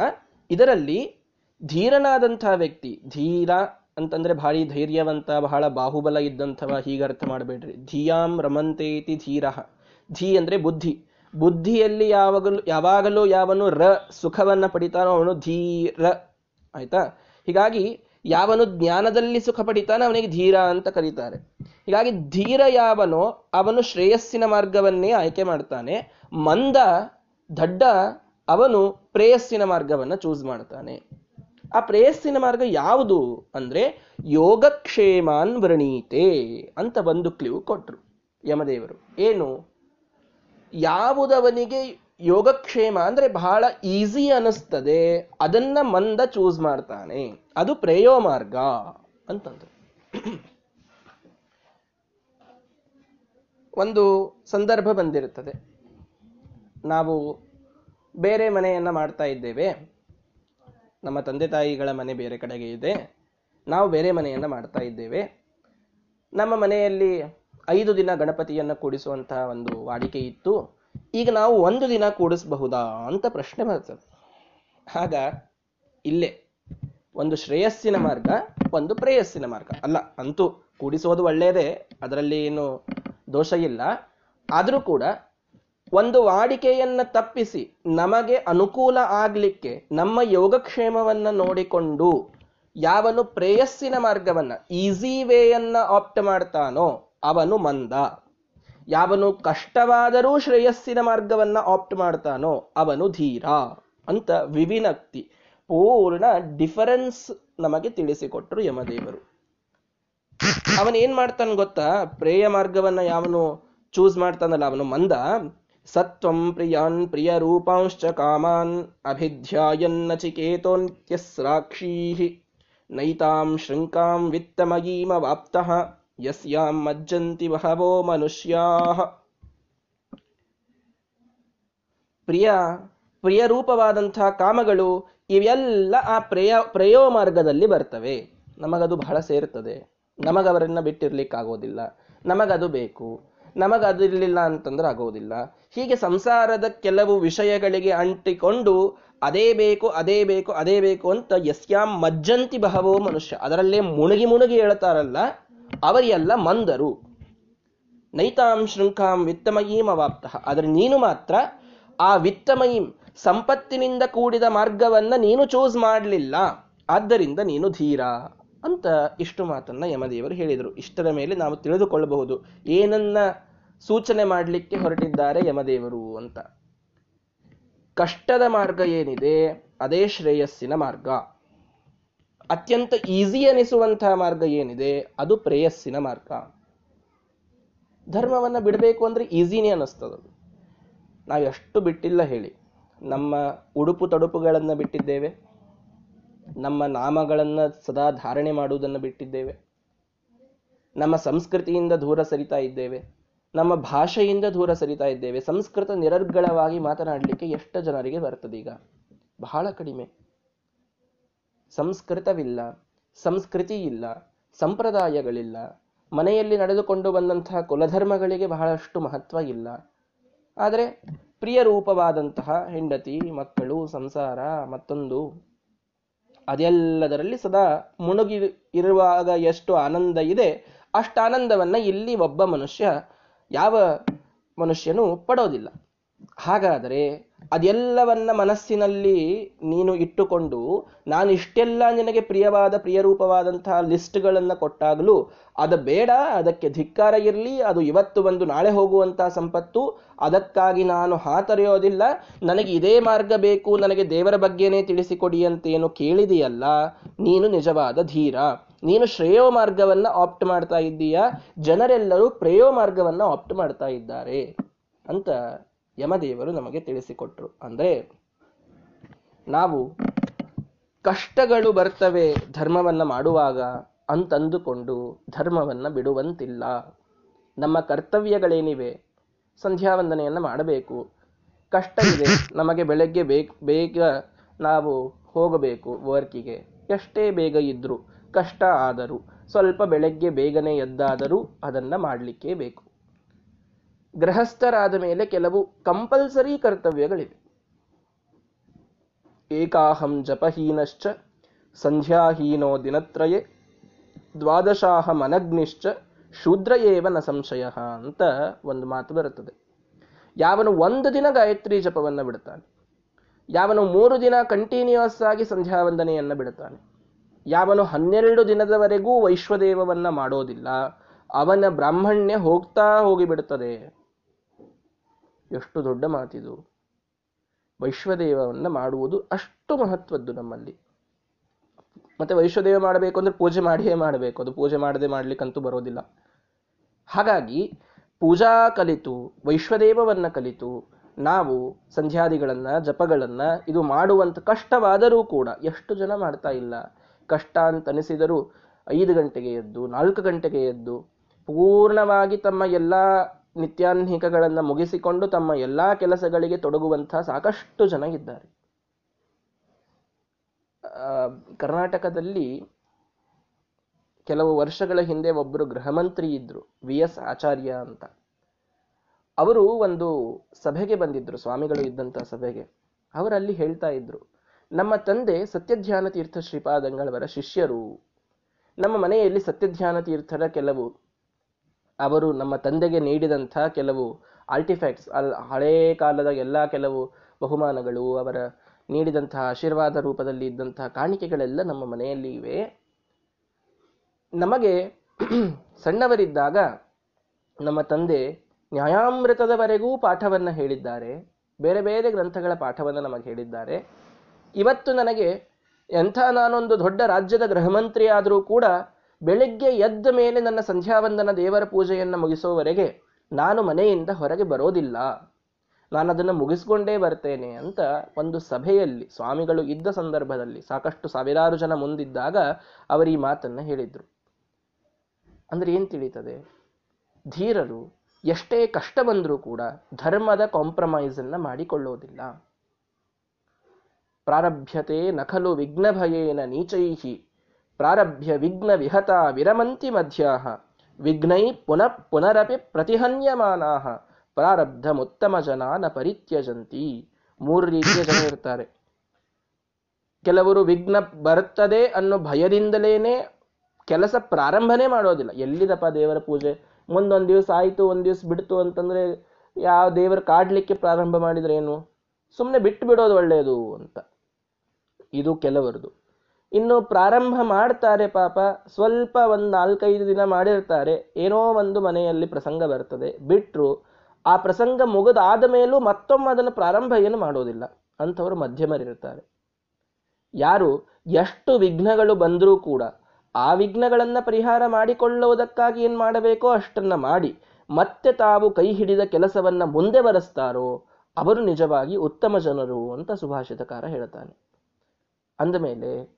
ಇದರಲ್ಲಿ ಧೀರನಾದಂಥ ವ್ಯಕ್ತಿ, ಧೀರ ಅಂತಂದ್ರೆ ಭಾರಿ ಧೈರ್ಯವಂತ, ಬಹಳ ಬಾಹುಬಲ ಇದ್ದಂಥವ, ಹೀಗೆ ಅರ್ಥ ಮಾಡಬೇಡ್ರಿ. ಧಿಯಾಂ ರಮಂತೇತಿ ಧೀರ. ಧೀ ಅಂದ್ರೆ ಬುದ್ಧಿ. ಬುದ್ಧಿಯಲ್ಲಿ ಯಾವಾಗಲೂ ಯಾವಾಗಲೂ ಯಾವನು ರ ಸುಖವನ್ನ ಪಡಿತಾನೋ ಅವನು ಧೀರ. ಆಯ್ತಾ? ಹೀಗಾಗಿ ಯಾವನು ಜ್ಞಾನದಲ್ಲಿ ಸುಖ ಪಡಿತಾನೆ ಅವನಿಗೆ ಧೀರ ಅಂತ ಕರೀತಾರೆ. ಹೀಗಾಗಿ ಧೀರ ಯಾವನೋ ಅವನು ಶ್ರೇಯಸ್ಸಿನ ಮಾರ್ಗವನ್ನೇ ಆಯ್ಕೆ ಮಾಡ್ತಾನೆ. ಮಂದ, ದಡ್ಡ ಅವನು ಪ್ರೇಯಸ್ಸಿನ ಮಾರ್ಗವನ್ನು ಚೂಸ್ ಮಾಡ್ತಾನೆ. ಆ ಪ್ರೇಯಸ್ಸಿನ ಮಾರ್ಗ ಯಾವುದು ಅಂದ್ರೆ ಯೋಗಕ್ಷೇಮಾನ್ ವೃಣೀತೆ ಅಂತ ಒಂದು ಕ್ಲಿವು ಕೊಟ್ರು ಯಮದೇವರು. ಏನು? ಯಾವುದವನಿಗೆ ಯೋಗಕ್ಷೇಮ ಅಂದ್ರೆ ಬಹಳ ಈಸಿ ಅನಿಸ್ತದೆ ಅದನ್ನ ಮಂದ ಚೂಸ್ ಮಾಡ್ತಾನೆ. ಅದು ಪ್ರೇಯೋ ಮಾರ್ಗ ಅಂತಂದ್ರು. ಒಂದು ಸಂದರ್ಭ ಬಂದಿರುತ್ತದೆ. ನಾವು ಬೇರೆ ಮನೆಯನ್ನ ಮಾಡ್ತಾ ಇದ್ದೇವೆ. ನಮ್ಮ ತಂದೆ ತಾಯಿಗಳ ಮನೆ ಬೇರೆ ಕಡೆಗೆ ಇದೆ. ನಾವು ಬೇರೆ ಮನೆಯನ್ನ ಮಾಡ್ತಾ ಇದ್ದೇವೆ. ನಮ್ಮ ಮನೆಯಲ್ಲಿ ಐದು ದಿನ ಗಣಪತಿಯನ್ನ ಕೂಡಿಸುವಂತಹ ಒಂದು ವಾಡಿಕೆ ಇತ್ತು. ಈಗ ನಾವು ಒಂದು ದಿನ ಕೂಡಿಸಬಹುದಾ ಅಂತ ಪ್ರಶ್ನೆ ಬರ್ತದೆ. ಆಗ ಇಲ್ಲೇ ಒಂದು ಶ್ರೇಯಸ್ಸಿನ ಮಾರ್ಗ, ಒಂದು ಪ್ರೇಯಸ್ಸಿನ ಮಾರ್ಗ. ಅಲ್ಲ, ಅಂತೂ ಕೂಡಿಸೋದು ಒಳ್ಳೆಯದೇ, ಅದರಲ್ಲಿ ಏನು ದೋಷ ಇಲ್ಲ. ಆದರೂ ಕೂಡ ಒಂದು ವಾಡಿಕೆಯನ್ನು ತಪ್ಪಿಸಿ ನಮಗೆ ಅನುಕೂಲ ಆಗಲಿಕ್ಕೆ ನಮ್ಮ ಯೋಗಕ್ಷೇಮವನ್ನು ನೋಡಿಕೊಂಡು ಯಾವನು ಪ್ರೇಯಸ್ಸಿನ ಮಾರ್ಗವನ್ನ ಈಸಿ ವೇಯನ್ನ ಆಪ್ಟ್ ಮಾಡ್ತಾನೋ ಅವನು ಮಂದ. ಯಾವನು ಕಷ್ಟವಾದರೂ ಶ್ರೇಯಸ್ಸಿನ ಮಾರ್ಗವನ್ನ ಆಪ್ಟ್ ಮಾಡ್ತಾನೋ ಅವನು ಧೀರ ಅಂತ ವಿವಿನಕ್ತಿ. ಪೂರ್ಣ ಡಿಫರೆನ್ಸ್ ನಮಗೆ ತಿಳಿಸಿಕೊಟ್ರು ಯಮದೇವರು. ಅವನೇನ್ ಮಾಡ್ತಾನ ಗೊತ್ತಾ? ಪ್ರೇಯ ಮಾರ್ಗವನ್ನ ಯಾವನು ಚೂಸ್ ಮಾಡ್ತಾನಲ್ಲ, ಅವನು ಮಂದ. ಸತ್ವಂ ಪ್ರಿಯಾನ್ ಪ್ರಿಯ ರೂಪಾಂಶ್ಚ ಕಾಮಾನ್ ಅಭಿಧ್ಯಾಯನ್ನ ಚಿಕೇತೋನ್ಯಸ್ರಾಕ್ಷೀ ನೈತಾಂ ಶೃಂಕಾಂ ವಿತ್ತಮಯೀಮ ವಾಪ್ತಃ. ಯಸ್ಯಾಂ ಮಜ್ಜಂತಿ ಬಹವೋ ಮನುಷ್ಯಾಹ ಪ್ರಿಯ ಪ್ರಿಯ ರೂಪವಾದಂತಹ ಕಾಮಗಳು ಇವೆಲ್ಲ ಆ ಪ್ರೇಯ ಪ್ರೇಯೋ ಮಾರ್ಗದಲ್ಲಿ ಬರ್ತವೆ. ನಮಗದು ಬಹಳ ಸೇರ್ತದೆ. ನಮಗವರನ್ನ ಬಿಟ್ಟಿರ್ಲಿಕ್ಕಾಗೋದಿಲ್ಲ. ನಮಗದು ಬೇಕು. ನಮಗದು ಇರಲಿಲ್ಲ ಅಂತಂದ್ರೆ ಆಗೋದಿಲ್ಲ. ಹೀಗೆ ಸಂಸಾರದ ಕೆಲವು ವಿಷಯಗಳಿಗೆ ಅಂಟಿಕೊಂಡು ಅದೇ ಬೇಕು ಅದೇ ಬೇಕು ಅದೇ ಬೇಕು ಅಂತ ಯಸ್ಯಾಂ ಮಜ್ಜಂತಿ ಬಹವೋ ಮನುಷ್ಯ. ಅದರಲ್ಲೇ ಮುಣುಗಿ ಮುಣುಗಿ ಹೇಳ್ತಾರಲ್ಲ ಅವರೆಲ್ಲ ಮಂದರು. ನೈತಾಂ ಶೃಂಖಾಂ ವಿತ್ತಮಯೀಂ ಅವಾಪ್ತಃ ಆದರೆ ನೀನು ಮಾತ್ರ ಆ ವಿತ್ತಮಯೀಂ ಸಂಪತ್ತಿನಿಂದ ಕೂಡಿದ ಮಾರ್ಗವನ್ನ ನೀನು ಚೂಸ್ ಮಾಡಲಿಲ್ಲ. ಆದ್ದರಿಂದ ನೀನು ಧೀರ ಅಂತ ಇಷ್ಟು ಮಾತನ್ನ ಯಮದೇವರು ಹೇಳಿದರು. ಇಷ್ಟರ ಮೇಲೆ ನಾವು ತಿಳಿದುಕೊಳ್ಳಬಹುದು. ಏನನ್ನ ಸೂಚನೆ ಮಾಡಲಿಕ್ಕೆ ಹೊರಟಿದ್ದಾರೆ ಯಮದೇವರು ಅಂತ. ಕಷ್ಟದ ಮಾರ್ಗ ಏನಿದೆ? ಅದೇ ಶ್ರೇಯಸ್ಸಿನ ಮಾರ್ಗ. ಅತ್ಯಂತ ಈಸಿ ಅನಿಸುವಂತಹ ಮಾರ್ಗ ಏನಿದೆ, ಅದು ಪ್ರೇಯಸ್ಸಿನ ಮಾರ್ಗ. ಧರ್ಮವನ್ನ ಬಿಡಬೇಕು ಅಂದ್ರೆ ಈಸಿನೇ ಅನ್ನಿಸ್ತದದು ನಾವು ಎಷ್ಟು ಬಿಟ್ಟಿಲ್ಲ ಹೇಳಿ. ನಮ್ಮ ಉಡುಪು ತಡುಪುಗಳನ್ನು ಬಿಟ್ಟಿದ್ದೇವೆ. ನಮ್ಮ ನಾಮಗಳನ್ನು ಸದಾ ಧಾರಣೆ ಮಾಡುವುದನ್ನು ಬಿಟ್ಟಿದ್ದೇವೆ. ನಮ್ಮ ಸಂಸ್ಕೃತಿಯಿಂದ ದೂರ ಸರಿತಾ ಇದ್ದೇವೆ. ನಮ್ಮ ಭಾಷೆಯಿಂದ ದೂರ ಸರಿತಾ ಇದ್ದೇವೆ. ಸಂಸ್ಕೃತ ನಿರರ್ಗಳವಾಗಿ ಮಾತನಾಡಲಿಕ್ಕೆ ಎಷ್ಟು ಜನರಿಗೆ ಬರ್ತದೆ ಈಗ ಬಹಳ ಕಡಿಮೆ. ಸಂಸ್ಕೃತವಿಲ್ಲ ಸಂಸ್ಕೃತಿ ಇಲ್ಲ ಸಂಪ್ರದಾಯಗಳಿಲ್ಲ, ಮನೆಯಲ್ಲಿ ನಡೆದುಕೊಂಡು ಬಂದಂತಹ ಕುಲಧರ್ಮಗಳಿಗೆ ಬಹಳಷ್ಟು ಮಹತ್ವ ಇಲ್ಲ. ಆದರೆ ಪ್ರಿಯರೂಪವಾದಂತಹ ಹೆಂಡತಿ, ಮಕ್ಕಳು, ಸಂಸಾರ, ಮತ್ತೊಂದು, ಅದೆಲ್ಲದರಲ್ಲಿ ಸದಾ ಮುಣುಗಿ ಇರುವಾಗ ಎಷ್ಟು ಆನಂದ ಇದೆ ಅಷ್ಟು ಆನಂದವನ್ನ ಇಲ್ಲಿ ಒಬ್ಬ ಮನುಷ್ಯ, ಯಾವ ಮನುಷ್ಯನು ಪಡೋದಿಲ್ಲ. ಹಾಗಾದರೆ ಅದೆಲ್ಲವನ್ನ ಮನಸ್ಸಿನಲ್ಲಿ ನೀನು ಇಟ್ಟುಕೊಂಡು ನಾನು ಇಷ್ಟೆಲ್ಲ ನಿನಗೆ ಪ್ರಿಯವಾದ, ಪ್ರಿಯರೂಪವಾದಂತಹ ಲಿಸ್ಟ್ಗಳನ್ನು ಕೊಟ್ಟಾಗಲೂ ಅದು ಬೇಡ, ಅದಕ್ಕೆ ಧಿಕ್ಕಾರ ಇರಲಿ, ಅದು ಇವತ್ತು ಬಂದು ನಾಳೆ ಹೋಗುವಂತಹ ಸಂಪತ್ತು, ಅದಕ್ಕಾಗಿ ನಾನು ಹಾತರೆಯೋದಿಲ್ಲ. ನನಗೆ ಇದೇ ಮಾರ್ಗ ಬೇಕು, ನನಗೆ ದೇವರ ಬಗ್ಗೆನೇ ತಿಳಿಸಿಕೊಡಿ ಅಂತೇನು ಕೇಳಿದೆಯಲ್ಲ, ನೀನು ನಿಜವಾದ ಧೀರ. ನೀನು ಶ್ರೇಯೋ ಮಾರ್ಗವನ್ನ ಆಪ್ಟ್ ಮಾಡ್ತಾ ಇದ್ದೀಯಾ? ಜನರೆಲ್ಲರೂ ಪ್ರೇಯೋ ಮಾರ್ಗವನ್ನ ಆಪ್ಟ್ ಮಾಡ್ತಾ ಇದ್ದಾರೆ ಅಂತ ಯಮದೇವರು ನಮಗೆ ತಿಳಿಸಿಕೊಟ್ರು. ಅಂದ್ರೆ, ನಾವು ಕಷ್ಟಗಳು ಬರ್ತವೆ ಧರ್ಮವನ್ನ ಮಾಡುವಾಗ ಅಂತಂದುಕೊಂಡು ಧರ್ಮವನ್ನ ಬಿಡುವಂತಿಲ್ಲ. ನಮ್ಮ ಕರ್ತವ್ಯಗಳೇನಿವೆ ಸಂಧ್ಯಾ ವಂದನೆಯನ್ನು ಮಾಡಬೇಕು. ಕಷ್ಟ ಇದೆ ನಮಗೆ ಬೆಳಗ್ಗೆ ಬೇಗ ಬೇಗ ನಾವು ಹೋಗಬೇಕು ವರ್ಕಿಗೆ. ಎಷ್ಟೇ ಬೇಗ ಇದ್ದರೂ ಕಷ್ಟ ಆದರೂ, ಸ್ವಲ್ಪ ಬೆಳಗ್ಗೆ ಬೇಗನೆ ಎದ್ದಾದರೂ ಅದನ್ನು ಮಾಡಲಿಕ್ಕೆ ಬೇಕು. ಗೃಹಸ್ಥರಾದ ಮೇಲೆ ಕೆಲವು ಕಂಪಲ್ಸರಿ ಕರ್ತವ್ಯಗಳಿವೆ. ಏಕಾಹಂ ಜಪಹೀನಶ್ಚ, ಸಂಧ್ಯಾಹೀನೋ ದಿನತ್ರಯೇ, ದ್ವಾದಶಾಹಂ ಅನಗ್ನಿಶ್ಚ, ಶೂದ್ರ ಏವ ನ ಸಂಶಯ ಅಂತ ಒಂದು ಮಾತು ಬರುತ್ತದೆ. ಯಾವನು ಒಂದು ದಿನ ಗಾಯತ್ರಿ ಜಪವನ್ನು ಬಿಡುತ್ತಾನೆ. ಯಾವನು ಮೂರು ದಿನ ಕಂಟಿನ್ಯೂಸ್ ಆಗಿ ಸಂಧ್ಯಾ ವಂದನೆಯನ್ನು ಬಿಡುತ್ತಾನೆ. ಯಾವನು ಹನ್ನೆರಡು ದಿನದವರೆಗೂ ವೈಶ್ವದೇವವನ್ನು ಮಾಡೋದಿಲ್ಲ, ಅವನ ಬ್ರಾಹ್ಮಣ್ಯ ಹೋಗ್ತಾ ಹೋಗಿಬಿಡುತ್ತದೆ ಎಷ್ಟು ದೊಡ್ಡ ಮಾತಿದು ವೈಶ್ವದೇವವನ್ನು ಮಾಡುವುದು ಅಷ್ಟು ಮಹತ್ವದ್ದು ನಮ್ಮಲ್ಲಿ. ಮತ್ತೆ ವೈಶ್ವದೇವ ಮಾಡಬೇಕು ಅಂದ್ರೆ ಪೂಜೆ ಮಾಡಿಯೇ ಮಾಡಬೇಕು. ಅದು ಪೂಜೆ ಮಾಡದೆ ಮಾಡ್ಲಿಕ್ಕಂತೂ ಬರೋದಿಲ್ಲ. ಹಾಗಾಗಿ ಪೂಜಾ ಕಲಿತು, ವೈಶ್ವದೇವವನ್ನು ಕಲಿತು, ನಾವು ಸಂಧ್ಯಾದಿಗಳನ್ನ, ಜಪಗಳನ್ನ ಇದು ಮಾಡುವಂತ ಕಷ್ಟವಾದರೂ ಕೂಡ, ಎಷ್ಟು ಜನ ಮಾಡ್ತಾ ಇಲ್ಲ. ಕಷ್ಟ ಅಂತ ಅನಿಸಿದರೂ ಐದು ಗಂಟೆಗೆ ಎದ್ದು, ನಾಲ್ಕು ಗಂಟೆಗೆ ಎದ್ದು, ಪೂರ್ಣವಾಗಿ ತಮ್ಮ ಎಲ್ಲಾ ನಿತ್ಯಾನ್ಹಿಕಗಳನ್ನು ಮುಗಿಸಿಕೊಂಡು ತಮ್ಮ ಎಲ್ಲಾ ಕೆಲಸಗಳಿಗೆ ತೊಡಗುವಂತಹ ಸಾಕಷ್ಟು ಜನ ಇದ್ದಾರೆ. ಕರ್ನಾಟಕದಲ್ಲಿ ಕೆಲವು ವರ್ಷಗಳ ಹಿಂದೆ ಒಬ್ಬರು ಗೃಹ ಮಂತ್ರಿ ಇದ್ರು, ವಿ ಎಸ್ ಆಚಾರ್ಯ ಅಂತ. ಅವರು ಒಂದು ಸಭೆಗೆ ಬಂದಿದ್ರು, ಸ್ವಾಮಿಗಳು ಇದ್ದಂತ ಸಭೆಗೆ. ಅವರಲ್ಲಿ ಹೇಳ್ತಾ ಇದ್ರು, ನಮ್ಮ ತಂದೆ ಸತ್ಯಧ್ಯಾನ ತೀರ್ಥ ಶ್ರೀಪಾದಂಗಳವರ ಶಿಷ್ಯರು. ನಮ್ಮ ಮನೆಯಲ್ಲಿ ಸತ್ಯಧ್ಯಾನ ತೀರ್ಥರ ಕೆಲವು ಅವರು ನಮ್ಮ ತಂದೆಗೆ ನೀಡಿದಂಥ ಕೆಲವು ಆರ್ಟಿಫ್ಯಾಕ್ಟ್ಸ್ ಅಲ್ಲಿ ಹಳೇ ಕಾಲದ ಎಲ್ಲ ಕೆಲವು ಬಹುಮಾನಗಳು, ಅವರ ನೀಡಿದಂತಹ ಆಶೀರ್ವಾದ ರೂಪದಲ್ಲಿ ಇದ್ದಂತಹ ಕಾಣಿಕೆಗಳೆಲ್ಲ ನಮ್ಮ ಮನೆಯಲ್ಲಿ ಇವೆ. ನಮಗೆ [clears throat] ಸಣ್ಣವರಿದ್ದಾಗ ನಮ್ಮ ತಂದೆ ನ್ಯಾಯಾಮೃತದವರೆಗೂ ಪಾಠವನ್ನು ಹೇಳಿದ್ದಾರೆ. ಬೇರೆ ಬೇರೆ ಗ್ರಂಥಗಳ ಪಾಠವನ್ನು ನಮಗೆ ಹೇಳಿದ್ದಾರೆ. ಇವತ್ತು ನನಗೆ ಎಂಥ ನಾನೊಂದು ದೊಡ್ಡ ರಾಜ್ಯದ ಗೃಹಮಂತ್ರಿ ಆದರೂ ಕೂಡ ಬೆಳಿಗ್ಗೆ ಎದ್ದ ಮೇಲೆ ನನ್ನ ಸಂಧ್ಯಾವಂದನ ದೇವರ ಪೂಜೆಯನ್ನು ಮುಗಿಸೋವರೆಗೆ ನಾನು ಮನೆಯಿಂದ ಹೊರಗೆ ಬರೋದಿಲ್ಲ. ನಾನು ಅದನ್ನು ಮುಗಿಸ್ಕೊಂಡೇ ಬರ್ತೇನೆ ಅಂತ ಒಂದು ಸಭೆಯಲ್ಲಿ ಸ್ವಾಮಿಗಳು ಇದ್ದ ಸಂದರ್ಭದಲ್ಲಿ ಸಾಕಷ್ಟು ಸಾವಿರಾರು ಜನ ಮುಂದಿದ್ದಾಗ ಅವರು ಈ ಮಾತನ್ನ ಹೇಳಿದ್ರು. ಅಂದ್ರೆ ಏನ್ ತಿಳಿತದೆ? ಧೀರರು ಎಷ್ಟೇ ಕಷ್ಟ ಬಂದರೂ ಕೂಡ ಧರ್ಮದ ಕಾಂಪ್ರಮೈಸ್ ಅನ್ನ ಮಾಡಿಕೊಳ್ಳೋದಿಲ್ಲ. ಪ್ರಾರಭ್ಯತೆ ನಕಲು ವಿಘ್ನಭಯೇನ ನೀಚೈಹಿ ಪ್ರಾರಭ್ಯ ವಿಘ್ನ ವಿಹತ ವಿರಮಂತಿ ಮಧ್ಯಾಹ ವಿಘ್ನೈ ಪುನಃ ಪುನರಪಿ ಪ್ರತಿಹನ್ಯಮಾನಾಹ ಪ್ರಾರಬ್ಧಮುತ್ತಮ ಜನಾನ ಪರಿತ್ಯಜಂತಿ. ಮೂರು ರೀತಿಯ ಜನ ಇರ್ತಾರೆ. ಕೆಲವರು ವಿಘ್ನ ಬರುತ್ತದೆ ಅನ್ನೋ ಭಯದಿಂದಲೇನೆ ಕೆಲಸ ಪ್ರಾರಂಭನೇ ಮಾಡೋದಿಲ್ಲ. ಎಲ್ಲಿದಪ್ಪ ದೇವರ ಪೂಜೆ? ಮುಂದೊಂದು ದಿವಸ ಆಯಿತು, ಒಂದು ದಿವಸ ಬಿಡ್ತು ಅಂತಂದ್ರೆ ಯಾವ ದೇವರು ಕಾಡ್ಲಿಕ್ಕೆ ಪ್ರಾರಂಭ ಮಾಡಿದ್ರೆ ಏನು? ಸುಮ್ಮನೆ ಬಿಟ್ಟು ಬಿಡೋದು ಒಳ್ಳೆಯದು ಅಂತ. ಇದು ಕೆಲವರದು. ಇನ್ನು ಪ್ರಾರಂಭ ಮಾಡ್ತಾರೆ ಪಾಪ, ಸ್ವಲ್ಪ ಒಂದು ನಾಲ್ಕೈದು ದಿನ ಮಾಡಿರ್ತಾರೆ. ಏನೋ ಒಂದು ಮನೆಯಲ್ಲಿ ಪ್ರಸಂಗ ಬರ್ತದೆ. ಬಿಟ್ಟರು ಆ ಪ್ರಸಂಗ ಮುಗಿದಾದ ಮೇಲೂ ಮತ್ತೊಮ್ಮೆ ಅದನ್ನು ಪ್ರಾರಂಭ ಏನು ಮಾಡೋದಿಲ್ಲ. ಅಂಥವರು ಮಧ್ಯಮರಿರ್ತಾರೆ. ಯಾರು ಎಷ್ಟು ವಿಘ್ನಗಳು ಬಂದರೂ ಕೂಡ ಆ ವಿಘ್ನಗಳನ್ನು ಪರಿಹಾರ ಮಾಡಿಕೊಳ್ಳುವುದಕ್ಕಾಗಿ ಏನು ಮಾಡಬೇಕೋ ಅಷ್ಟನ್ನು ಮಾಡಿ ಮತ್ತೆ ತಾವು ಕೈ ಹಿಡಿದ ಕೆಲಸವನ್ನು ಮುಂದೆ ಬರೆಸ್ತಾರೋ ಅವರು ನಿಜವಾಗಿ ಉತ್ತಮ ಜನರು ಅಂತ ಸುಭಾಷಿತಕಾರ ಹೇಳ್ತಾನೆ. ಅಂದಮೇಲೆ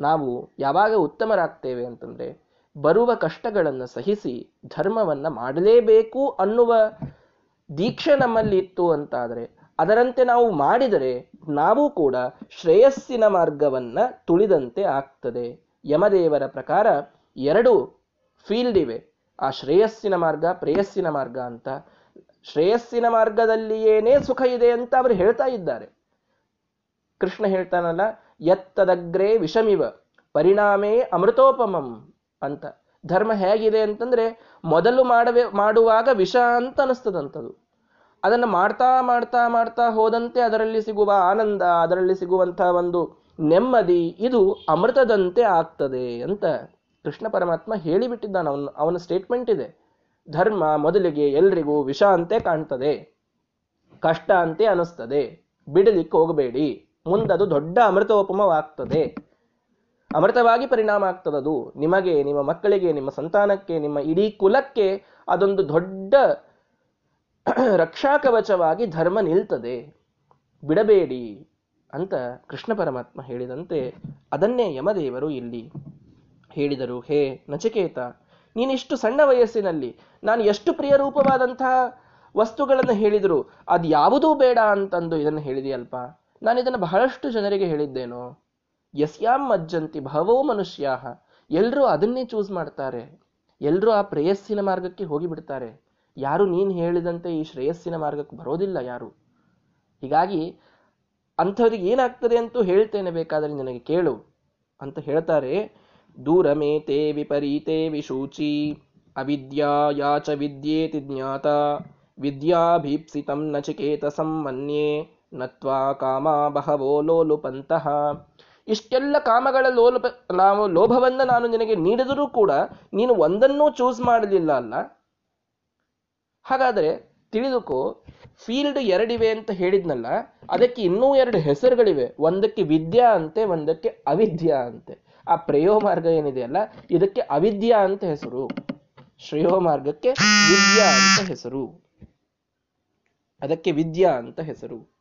ನಾವು ಯಾವಾಗ ಉತ್ತಮರಾಗ್ತೇವೆ ಅಂತಂದ್ರೆ ಬರುವ ಕಷ್ಟಗಳನ್ನು ಸಹಿಸಿ ಧರ್ಮವನ್ನ ಮಾಡಲೇಬೇಕು ಅನ್ನುವ ದೀಕ್ಷೆ ನಮ್ಮಲ್ಲಿ ಇತ್ತು ಅಂತಾದರೆ ಅದರಂತೆ ನಾವು ಮಾಡಿದರೆ ನಾವು ಕೂಡ ಶ್ರೇಯಸ್ಸಿನ ಮಾರ್ಗವನ್ನ ತುಳಿದಂತೆ ಆಗ್ತದೆ. ಯಮದೇವರ ಪ್ರಕಾರ ಎರಡು ಫೀಲ್ಡ್ ಇವೆ. ಆ ಶ್ರೇಯಸ್ಸಿನ ಮಾರ್ಗ, ಪ್ರೇಯಸ್ಸಿನ ಮಾರ್ಗ ಅಂತ. ಶ್ರೇಯಸ್ಸಿನ ಮಾರ್ಗದಲ್ಲಿಯೇನೇ ಸುಖ ಇದೆ ಅಂತ ಅವರು ಹೇಳ್ತಾ ಇದ್ದಾರೆ. ಕೃಷ್ಣ ಹೇಳ್ತಾನಲ್ಲ ಎತ್ತದಗ್ರೇ ವಿಷಮಿವ, ಪರಿಣಾಮೇ ಅಮೃತೋಪಮಂ ಅಂತ. ಧರ್ಮ ಹೇಗಿದೆ ಅಂತಂದ್ರೆ ಮೊದಲು ಮಾಡವೇ, ಮಾಡುವಾಗ ವಿಷ ಅಂತ ಅನಿಸ್ತದಂಥದ್ದು ಅದನ್ನು ಮಾಡ್ತಾ ಮಾಡ್ತಾ ಮಾಡ್ತಾ ಹೋದಂತೆ ಅದರಲ್ಲಿ ಸಿಗುವ ಆನಂದ, ಅದರಲ್ಲಿ ಸಿಗುವಂತಹ ಒಂದು ನೆಮ್ಮದಿ, ಇದು ಅಮೃತದಂತೆ ಆಗ್ತದೆ ಅಂತ ಕೃಷ್ಣ ಪರಮಾತ್ಮ ಹೇಳಿಬಿಟ್ಟಿದ್ದಾನೆ. ಅವನು, ಅವನ ಸ್ಟೇಟ್ಮೆಂಟ್ ಇದೆ. ಧರ್ಮ ಮೊದಲಿಗೆ ಎಲ್ರಿಗೂ ವಿಷ ಅಂತೆ ಕಾಣ್ತದೆ, ಕಷ್ಟ ಅಂತೆ ಅನಿಸ್ತದೆ. ಬಿಡಲಿಕ್ಕೆ ಹೋಗಬೇಡಿ. ಮುಂದದು ದೊಡ್ಡ ಅಮೃತೋಪಮವಾಗ್ತದೆ ಅಮೃತವಾಗಿ ಪರಿಣಾಮ ಆಗ್ತದದು. ನಿಮಗೆ, ನಿಮ್ಮ ಮಕ್ಕಳಿಗೆ, ನಿಮ್ಮ ಸಂತಾನಕ್ಕೆ, ನಿಮ್ಮ ಇಡೀ ಕುಲಕ್ಕೆ ಅದೊಂದು ದೊಡ್ಡ ರಕ್ಷಾಕವಚವಾಗಿ ಧರ್ಮ ನಿಲ್ತದೆ. ಬಿಡಬೇಡಿ ಅಂತ ಕೃಷ್ಣ ಪರಮಾತ್ಮ ಹೇಳಿದಂತೆ ಅದನ್ನೇ ಯಮದೇವರು ಇಲ್ಲಿ ಹೇಳಿದರು. ಹೇ ನಚಿಕೇತ, ನೀನಿಷ್ಟು ಸಣ್ಣ ವಯಸ್ಸಿನಲ್ಲಿ ನಾನು ಎಷ್ಟು ಪ್ರಿಯರೂಪವಾದಂತಹ ವಸ್ತುಗಳನ್ನು ಹೇಳಿದರು ಅದು ಯಾವುದೂ ಬೇಡ ಅಂತಂದು ಇದನ್ನು ಹೇಳಿದೆಯಲ್ಪ? ನಾನು ಇದನ್ನು ಬಹಳಷ್ಟು ಜನರಿಗೆ ಹೇಳಿದ್ದೇನೋ. ಯಸ್ಯಾಂ ಮಜ್ಜಂತಿ ಭಾವೋ ಮನುಷ್ಯ. ಎಲ್ಲರೂ ಅದನ್ನೇ ಚೂಸ್ ಮಾಡ್ತಾರೆ. ಎಲ್ಲರೂ ಆ ಪ್ರೇಯಸ್ಸಿನ ಮಾರ್ಗಕ್ಕೆ ಹೋಗಿಬಿಡ್ತಾರೆ. ಯಾರು ನೀನು ಹೇಳಿದಂತೆ ಈ ಶ್ರೇಯಸ್ಸಿನ ಮಾರ್ಗಕ್ಕೆ ಬರೋದಿಲ್ಲ ಯಾರು. ಹೀಗಾಗಿ ಅಂಥವ್ರಿಗೆ ಏನಾಗ್ತದೆ ಅಂತೂ ಹೇಳ್ತೇನೆ ಬೇಕಾದರೆ ನಿನಗೆ ಕೇಳು. ಅಂತ ಹೇಳ್ತಾರೆ, ದೂರಮೇತೆ ವಿಪರೀತೆ ವಿಶೂಚಿ ಅವಿದ್ಯಾ ಯಾಚ ವಿದ್ಯೇತಿ ಜ್ಞಾತ, ವಿದ್ಯಾಭೀಪ್ಸಿತಂ ನಚಿಕೇತ ಮನ್ಯೆ ನತ್ವಾ ಕಾಮ ಬಹವೋ ಲೋಲುಪಂತಹ ಇಷ್ಟೆಲ್ಲ ಕಾಮಗಳ ಲೋಲುಪ ನಾವು ಲೋಭವನ್ನು ನಾನು ನಿನಗೆ ನೀಡಿದರೂ ಕೂಡ ನೀನು ಒಂದನ್ನೂ ಚೂಸ್ ಮಾಡಲಿಲ್ಲ ಅಲ್ಲ? ಹಾಗಾದರೆ ತಿಳಿದುಕೋ ಫೀಲ್ಡ್ ಎರಡಿವೆ ಅಂತ ಹೇಳಿದ್ನಲ್ಲ, ಅದಕ್ಕೆ ಇನ್ನೂ ಎರಡು ಹೆಸರುಗಳಿವೆ. ಒಂದಕ್ಕೆ ವಿದ್ಯಾ ಅಂತೆ, ಒಂದಕ್ಕೆ ಅವಿದ್ಯಾ ಅಂತೆ. ಆ ಪ್ರೇಯೋ ಮಾರ್ಗ ಏನಿದೆಯಲ್ಲ ಇದಕ್ಕೆ ಅವಿದ್ಯಾ ಅಂತ ಹೆಸರು. ಶ್ರೇಯೋ ಮಾರ್ಗಕ್ಕೆ ವಿದ್ಯಾ ಅಂತ ಹೆಸರು. ಅದಕ್ಕೆ ವಿದ್ಯಾ ಅಂತ ಹೆಸರು.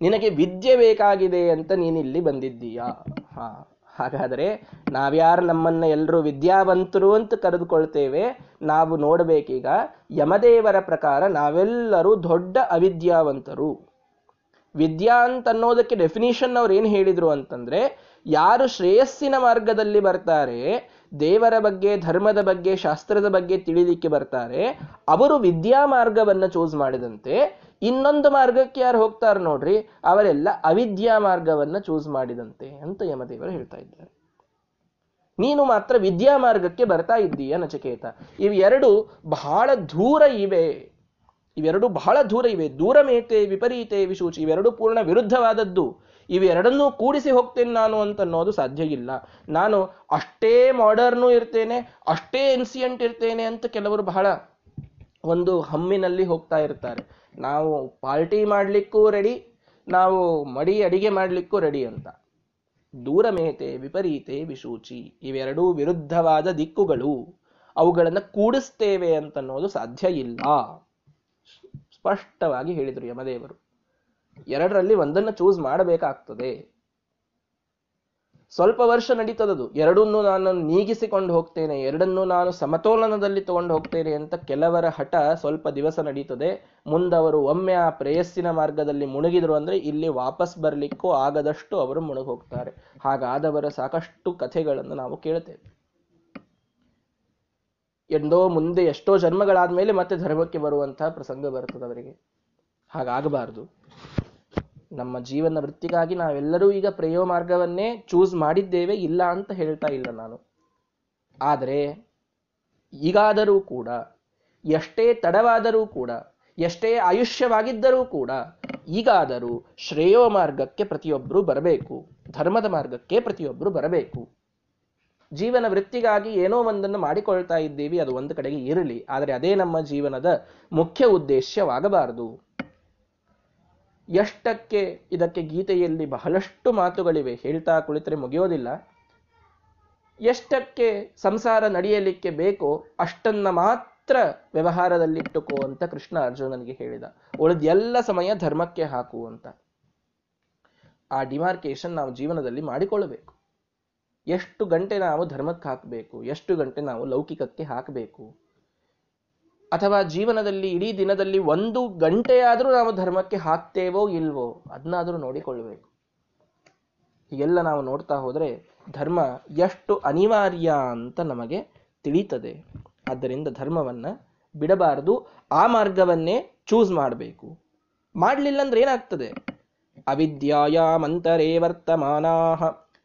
ನಿನಗೆ ವಿದ್ಯೆ ಬೇಕಾಗಿದೆ ಅಂತ ನೀನಿಲ್ಲಿ ಬಂದಿದ್ದೀಯಾ? ಹಾ, ಹಾಗಾದರೆ ನಾವ್ಯಾರು ನಮ್ಮನ್ನ ಎಲ್ಲರೂ ವಿದ್ಯಾವಂತರು ಅಂತ ಕರೆದುಕೊಳ್ತೇವೆ, ನಾವು ನೋಡಬೇಕೀಗ, ಯಮದೇವರ ಪ್ರಕಾರ ನಾವೆಲ್ಲರೂ ದೊಡ್ಡ ಅವಿದ್ಯಾವಂತರು. ವಿದ್ಯಾ ಅಂತ ಅನ್ನೋದಕ್ಕೆ ಡೆಫಿನಿಷನ್ ಅವ್ರು ಏನು ಹೇಳಿದ್ರು ಅಂತಂದ್ರೆ, ಯಾರು ಶ್ರೇಯಸ್ಸಿನ ಮಾರ್ಗದಲ್ಲಿ ಬರ್ತಾರೆ, ದೇವರ ಬಗ್ಗೆ, ಧರ್ಮದ ಬಗ್ಗೆ, ಶಾಸ್ತ್ರದ ಬಗ್ಗೆ ತಿಳಿಲಿಕ್ಕೆ ಬರ್ತಾರೆ, ಅವರು ವಿದ್ಯಾ ಮಾರ್ಗವನ್ನು ಚೂಸ್ ಮಾಡಿದಂತೆ ಇನ್ನೊಂದು ಮಾರ್ಗಕ್ಕೆ ಯಾರು ಹೋಗ್ತಾರೆ ನೋಡ್ರಿ, ಅವರೆಲ್ಲ ಅವಿದ್ಯಾ ಮಾರ್ಗವನ್ನ ಚೂಸ್ ಮಾಡಿದಂತೆ ಅಂತ ಯಮದೇವರು ಹೇಳ್ತಾ ಇದ್ದಾರೆ. ನೀನು ಮಾತ್ರ ವಿದ್ಯಾ ಮಾರ್ಗಕ್ಕೆ ಬರ್ತಾ ಇದ್ದೀಯ ನಚಕೇತ? ಇವೆರಡು ಬಹಳ ದೂರ ಇವೆ. ಇವೆರಡು ಬಹಳ ದೂರ ಇವೆ. ದೂರ ಮೇತೆ ವಿಪರೀತೆ, ವಿಶೂಚಿ. ಇವೆರಡು ಪೂರ್ಣ ವಿರುದ್ಧವಾದದ್ದು. ಇವೆರಡನ್ನೂ ಕೂಡಿಸಿ ಹೋಗ್ತೇನೆ ನಾನು ಅಂತ ಅನ್ನೋದು ಸಾಧ್ಯ ಇಲ್ಲ. ನಾನು ಅಷ್ಟೇ ಮಾಡರ್ನು ಇರ್ತೇನೆ, ಅಷ್ಟೇ ಇನ್ಸಿಯೆಂಟ್ ಇರ್ತೇನೆ ಅಂತ ಕೆಲವರು ಬಹಳ ಒಂದು ಹಮ್ಮಿನಲ್ಲಿ ಹೋಗ್ತಾ ಇರ್ತಾರೆ. ನಾವು ಪಾರ್ಟಿ ಮಾಡಲಿಕ್ಕೂ ರೆಡಿ ನಾವು ಮಡಿ ಅಡಿಗೆ ಮಾಡಲಿಕ್ಕೂ ರೆಡಿ ಅಂತ. ದೂರಮೇತೆ, ವಿಪರೀತೆ, ವಿಶೂಚಿ, ಇವೆರಡೂ ವಿರುದ್ಧವಾದ ದಿಕ್ಕುಗಳು. ಅವುಗಳನ್ನು ಕೂಡಿಸ್ತೇವೆ ಅಂತನ್ನೋದು ಸಾಧ್ಯ ಇಲ್ಲ. ಸ್ಪಷ್ಟವಾಗಿ ಹೇಳಿದರು ಯಮದೇವರು. ಎರಡರಲ್ಲಿ ಒಂದನ್ನು ಚೂಸ್ ಮಾಡಬೇಕಾಗ್ತದೆ. ಸ್ವಲ್ಪ ವರ್ಷ ನಡೀತದದು. ಎರಡನ್ನೂ ನಾನು ನೀಗಿಸಿಕೊಂಡು ಹೋಗ್ತೇನೆ, ಎರಡನ್ನೂ ನಾನು ಸಮತೋಲನದಲ್ಲಿ ತಗೊಂಡು ಹೋಗ್ತೇನೆ ಅಂತ ಕೆಲವರ ಹಠ ಸ್ವಲ್ಪ ದಿವಸ ನಡೀತದೆ. ಮುಂದವರು ಒಮ್ಮೆ ಆ ಪ್ರೇಯಸ್ಸಿನ ಮಾರ್ಗದಲ್ಲಿ ಮುಳುಗಿದ್ರು ಅಂದ್ರೆ ಇಲ್ಲಿ ವಾಪಸ್ ಬರ್ಲಿಕ್ಕೂ ಆಗದಷ್ಟು ಅವರು ಮುಳುಗಿ ಹೋಗ್ತಾರೆ ಹಾಗಾದವರ ಸಾಕಷ್ಟು ಕಥೆಗಳನ್ನು ನಾವು ಕೇಳ್ತೇವೆ. ಎಂದೋ ಮುಂದೆ ಎಷ್ಟೋ ಜನ್ಮಗಳಾದ್ಮೇಲೆ ಮತ್ತೆ ಧರ್ಮಕ್ಕೆ ಬರುವಂತಹ ಪ್ರಸಂಗ ಬರ್ತದೆ ಅವರಿಗೆ ಹಾಗಾಗಬಾರದು. ನಮ್ಮ ಜೀವನ ವೃತ್ತಿಗಾಗಿ ನಾವೆಲ್ಲರೂ ಈಗ ಪ್ರೇಯೋ ಮಾರ್ಗವನ್ನೇ ಚೂಸ್ ಮಾಡಿದ್ದೇವೆ, ಇಲ್ಲ ಅಂತ ಹೇಳ್ತಾ ಇಲ್ಲ ನಾನು. ಆದರೆ ಈಗಾದರೂ ಕೂಡ, ಎಷ್ಟೇ ತಡವಾದರೂ ಕೂಡ, ಎಷ್ಟೇ ಆಯುಷ್ಯವಾಗಿದ್ದರೂ ಕೂಡ, ಈಗಾದರೂ ಶ್ರೇಯೋ ಮಾರ್ಗಕ್ಕೆ ಪ್ರತಿಯೊಬ್ಬರು ಬರಬೇಕು, ಧರ್ಮದ ಮಾರ್ಗಕ್ಕೆ ಪ್ರತಿಯೊಬ್ಬರು ಬರಬೇಕು. ಜೀವನ ವೃತ್ತಿಗಾಗಿ ಏನೋ ಒಂದನ್ನು ಮಾಡಿಕೊಳ್ತಾ ಇದ್ದೀವಿ, ಅದು ಒಂದು ಕಡೆಗೆ ಇರಲಿ, ಆದರೆ ಅದೇ ನಮ್ಮ ಜೀವನದ ಮುಖ್ಯ ಉದ್ದೇಶವಾಗಬಾರದು ಎಷ್ಟಕ್ಕೆ ಇದಕ್ಕೆ ಗೀತೆಯಲ್ಲಿ ಬಹಳಷ್ಟು ಮಾತುಗಳಿವೆ ಹೇಳ್ತಾ ಕುಳಿತರೆ ಮುಗಿಯೋದಿಲ್ಲ. ಎಷ್ಟಕ್ಕೆ ಸಂಸಾರ ನಡೆಯಲಿಕ್ಕೆ ಬೇಕೋ ಅಷ್ಟನ್ನ ಮಾತ್ರ ವ್ಯವಹಾರದಲ್ಲಿಟ್ಟುಕೋ ಅಂತ ಕೃಷ್ಣ ಅರ್ಜುನನಿಗೆ ಹೇಳಿದ. ಉಳಿದ ಎಲ್ಲ ಸಮಯ ಧರ್ಮಕ್ಕೆ ಹಾಕು ಅಂತ. ಆ ಡಿಮಾರ್ಕೇಶನ್ ನಾವು ಜೀವನದಲ್ಲಿ ಮಾಡಿಕೊಳ್ಳಬೇಕು. ಎಷ್ಟು ಗಂಟೆ ನಾವು ಧರ್ಮಕ್ಕೆ ಹಾಕಬೇಕು, ಎಷ್ಟು ಗಂಟೆ ನಾವು ಲೌಕಿಕಕ್ಕೆ ಹಾಕಬೇಕು ಅಥವಾ ಜೀವನದಲ್ಲಿ ಇಡೀ ದಿನದಲ್ಲಿ ಒಂದು ಗಂಟೆಯಾದರೂ ನಾವು ಧರ್ಮಕ್ಕೆ ಹಾಕ್ತೇವೋ ಇಲ್ವೋ ಅದನ್ನಾದರೂ ನೋಡಿಕೊಳ್ಳಬೇಕು. ಹೀಗೆಲ್ಲ ನಾವು ನೋಡ್ತಾ ಹೋದರೆ ಧರ್ಮ ಎಷ್ಟು ಅನಿವಾರ್ಯ ಅಂತ ನಮಗೆ ತಿಳಿತದೆ. ಆದ್ದರಿಂದ ಧರ್ಮವನ್ನ ಬಿಡಬಾರದು. ಆ ಮಾರ್ಗವನ್ನೇ ಚೂಸ್ ಮಾಡಬೇಕು. ಮಾಡಲಿಲ್ಲ ಅಂದ್ರೆ ಏನಾಗ್ತದೆ? ಅವಿದ್ಯಾಯಾಮಂತರೇ ವರ್ತಮಾನಾ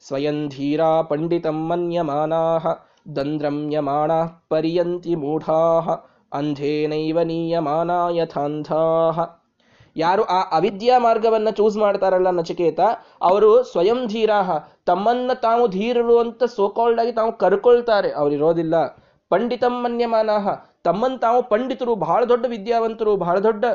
ಸ್ವಯಂ ಧೀರಾ ಪಂಡಿತಂ ಮನ್ಯಮಾನಾ ದಂದ್ರಮ್ಯಮಾಣ ಪರ್ಯಂತಿ ಮೂಢಾ ಅಂಧೇನೈವ ನೀಯಮಾನ ಯಥಾಂಧಾ ಯಾರು ಆ ಅವಿದ್ಯಾ ಮಾರ್ಗವನ್ನ ಚೂಸ್ ಮಾಡ್ತಾರಲ್ಲ ನಚಿಕೇತ, ಅವರು ಸ್ವಯಂ ಧೀರಾಹ. ತಮ್ಮನ್ನ ತಾವು ಧೀರರು ಅಂತ ಸೋಕಾಲ್ಡ್ ಆಗಿ ತಾವು ಕರ್ಕೊಳ್ತಾರೆ ಅವರಿರೋದಿಲ್ಲ ಪಂಡಿತಂ ಮನ್ಯಮಾನಃ ತಮ್ಮನ್ ತಾವು ಪಂಡಿತರು ಬಹಳ ದೊಡ್ಡ ವಿದ್ಯಾವಂತರು ಬಹಳ ದೊಡ್ಡ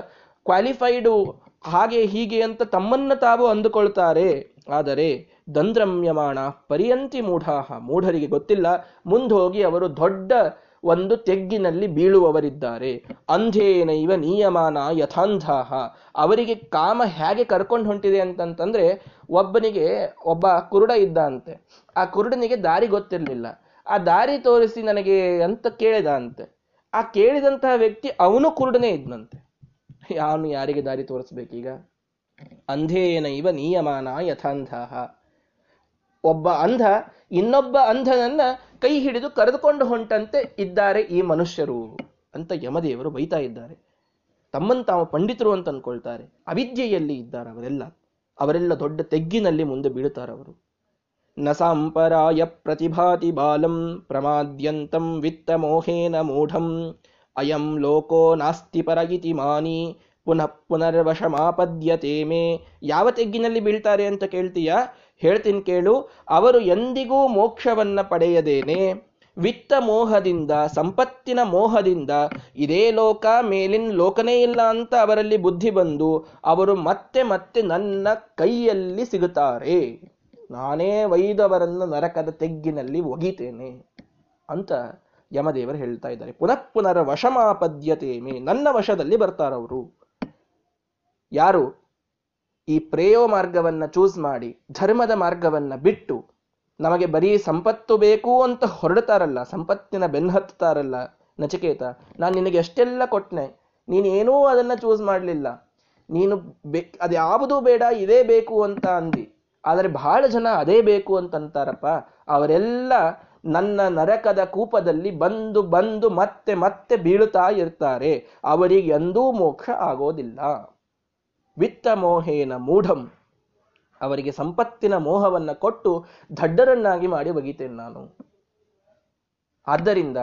ಕ್ವಾಲಿಫೈಡು ಹಾಗೆ ಹೀಗೆ ಅಂತ ತಮ್ಮನ್ನ ತಾವು ಅಂದುಕೊಳ್ತಾರೆ. ಆದರೆ ದಂದ್ರಮ್ಯಮಾಣ ಪರ್ಯಂತಿ ಮೂಢಾಹ. ಮೂಢರಿಗೆ ಗೊತ್ತಿಲ್ಲ. ಮುಂದೋಗಿ ಅವರು ದೊಡ್ಡ ಒಂದು ತೆಗ್ಗಿನಲ್ಲಿ ಬೀಳುವವರಿದ್ದಾರೆ. ಅಂಧೇನೈವ ನಿಯಮಾನ ಯಥಾಂಧಾಹ ಅವರಿಗೆ ಕಾಮ ಹೇಗೆ ಕರ್ಕೊಂಡು ಹೊಂಟಿದೆ ಅಂತಂತಂದ್ರೆ ಒಬ್ಬನಿಗೆ ಒಬ್ಬ ಕುರುಡ ಇದ್ದ ಅಂತೆ ಆ ಕುರುಡನಿಗೆ ದಾರಿ ಗೊತ್ತಿರಲಿಲ್ಲ. ಆ ದಾರಿ ತೋರಿಸಿ ನನಗೆ ಅಂತ ಕೇಳಿದ ಅಂತೆ ಆ ಕೇಳಿದಂತಹ ವ್ಯಕ್ತಿ ಅವನು ಕುರುಡನೇ ಇದ್ನಂತೆ. ಅವನು ಯಾರಿಗೆ ದಾರಿ ತೋರಿಸ್ಬೇಕೀಗ? ಅಂಧೇನೈವ ನಿಯಮಾನ ಯಥಾಂಧಾಹ ಒಬ್ಬ ಅಂಧ ಇನ್ನೊಬ್ಬ ಅಂಧನನ್ನ ಕೈ ಹಿಡಿದು ಕರೆದುಕೊಂಡು ಹೊಂಟಂತೆ ಇದ್ದಾರೆ ಈ ಮನುಷ್ಯರು ಅಂತ ಯಮದೇವರು ಬೈತಾ ಇದ್ದಾರೆ. ತಮ್ಮನ್ ತಾವು ಪಂಡಿತರು ಅಂತ ಅನ್ಕೊಳ್ತಾರೆ. ಅವಿದ್ಯೆಯಲ್ಲಿ ಇದ್ದಾರೆ ಅವರೆಲ್ಲ. ಅವರೆಲ್ಲ ದೊಡ್ಡ ತೆಗ್ಗಿನಲ್ಲಿ ಮುಂದೆ ಬೀಳುತ್ತಾರವರು ಸಾಂಪರಾಯ ಪ್ರತಿಭಾತಿ ಬಾಲಂ ಪ್ರಮಾದ್ಯಂತಂ ವಿತ್ತ ಮೋಹೇನ ಮೂಢಂ ಅಯಂ ಲೋಕೋ ನಾಸ್ತಿ ಪರ ಇತಿ ಮಾನಿ ಪುನಃ ಪುನರ್ವಶಮಾಪದ್ಯತೆ ಯಾವ ತೆಗ್ಗಿನಲ್ಲಿ ಬೀಳ್ತಾರೆ ಅಂತ ಕೇಳ್ತೀಯಾ? ಹೇಳ್ತೀನಿ ಕೇಳು, ಅವರು ಎಂದಿಗೂ ಮೋಕ್ಷವನ್ನ ಪಡೆಯದೇನೆ. ವಿತ್ತ ಮೋಹದಿಂದ, ಸಂಪತ್ತಿನ ಮೋಹದಿಂದ, ಇದೇ ಲೋಕ ಮೇಲಿನ ಲೋಕನೇ ಇಲ್ಲ ಅಂತ ಅವರಲ್ಲಿ ಬುದ್ಧಿ ಬಂದು, ಅವರು ಮತ್ತೆ ಮತ್ತೆ ನನ್ನ ಕೈಯಲ್ಲಿ ಸಿಗುತ್ತಾರೆ. ನಾನೇ ವೈದವರನ್ನು ನರಕದ ತೆಗ್ಗಿನಲ್ಲಿ ಒಗಿತೇನೆ ಅಂತ ಯಮದೇವರು ಹೇಳ್ತಾ ಇದ್ದಾರೆ. ಪುನಃ ಪುನರ ವಶಮಾಪದ್ಯತೆ ನನ್ನ ವಶದಲ್ಲಿ ಬರ್ತಾರವರು. ಯಾರು? ಈ ಪ್ರೇಯೋ ಮಾರ್ಗವನ್ನ ಚೂಸ್ ಮಾಡಿ, ಧರ್ಮದ ಮಾರ್ಗವನ್ನ ಬಿಟ್ಟು, ನಮಗೆ ಬರೀ ಸಂಪತ್ತು ಬೇಕು ಅಂತ ಹೊರಡ್ತಾರಲ್ಲ, ಸಂಪತ್ತಿನ ಬೆನ್ನತ್ತಾರಲ್ಲ ನಚಿಕೇತ, ನಾನು ನಿನಗೆ ಎಷ್ಟೆಲ್ಲ ಕೊಟ್ನೆ ನೀನೇನೂ ಅದನ್ನ ಚೂಸ್ ಮಾಡಲಿಲ್ಲ, ನೀನು ಬೇ ಅದ್ಯಾವುದೂ ಬೇಡ, ಇದೇ ಬೇಕು ಅಂತ ಅಂದಿ, ಆದರೆ ಬಹಳ ಜನ ಅದೇ ಬೇಕು ಅಂತಂತಾರಪ್ಪ ಅವರೆಲ್ಲ ನನ್ನ ನರಕದ ಕೂಪದಲ್ಲಿ ಬಂದು ಬಂದು ಮತ್ತೆ ಮತ್ತೆ ಬೀಳುತ್ತಾ ಇರ್ತಾರೆ, ಅವರಿಗೆ ಎಂದೂ ಮೋಕ್ಷ ಆಗೋದಿಲ್ಲ. ವಿತ್ತ ಮೋಹೇನ ಮೂಢಂ. ಅವರಿಗೆ ಸಂಪತ್ತಿನ ಮೋಹವನ್ನ ಕೊಟ್ಟು ದಡ್ಡರನ್ನಾಗಿ ಮಾಡಿ ಒಗಿತೇನೆ ನಾನು. ಆದ್ದರಿಂದ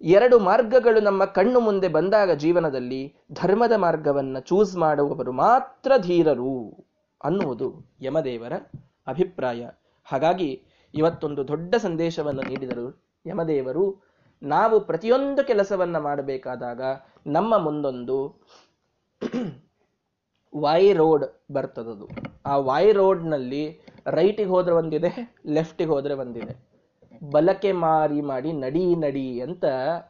ಎರಡು ಮಾರ್ಗಗಳು ನಮ್ಮ ಕಣ್ಣು ಮುಂದೆ ಬಂದಾಗ ಜೀವನದಲ್ಲಿ ಧರ್ಮದ ಮಾರ್ಗವನ್ನ ಚೂಸ್ ಮಾಡುವವರು ಮಾತ್ರ ಧೀರರು ಅನ್ನುವುದು ಯಮದೇವರ ಅಭಿಪ್ರಾಯ. ಹಾಗಾಗಿ ಇವತ್ತೊಂದು ದೊಡ್ಡ ಸಂದೇಶವನ್ನು ನೀಡಿದರು ಯಮದೇವರು. ನಾವು ಪ್ರತಿಯೊಂದು ಕೆಲಸವನ್ನ ಮಾಡಬೇಕಾದಾಗ ನಮ್ಮ ಮುಂದೊಂದು ವೈ ರೋಡ್ ಬರ್ತದದು. ಆ ವೈ ರೋಡ್ನಲ್ಲಿ ರೈಟಿಗೆ ಹೋದ್ರೆ ಒಂದಿದೆ ಲೆಫ್ಟಿಗೆ ಹೋದ್ರೆ ಒಂದಿದೆ. ಬಲಕೆ ಮಾರಿ ಮಾಡಿ ನಡಿ ನಡಿ ಅಂತ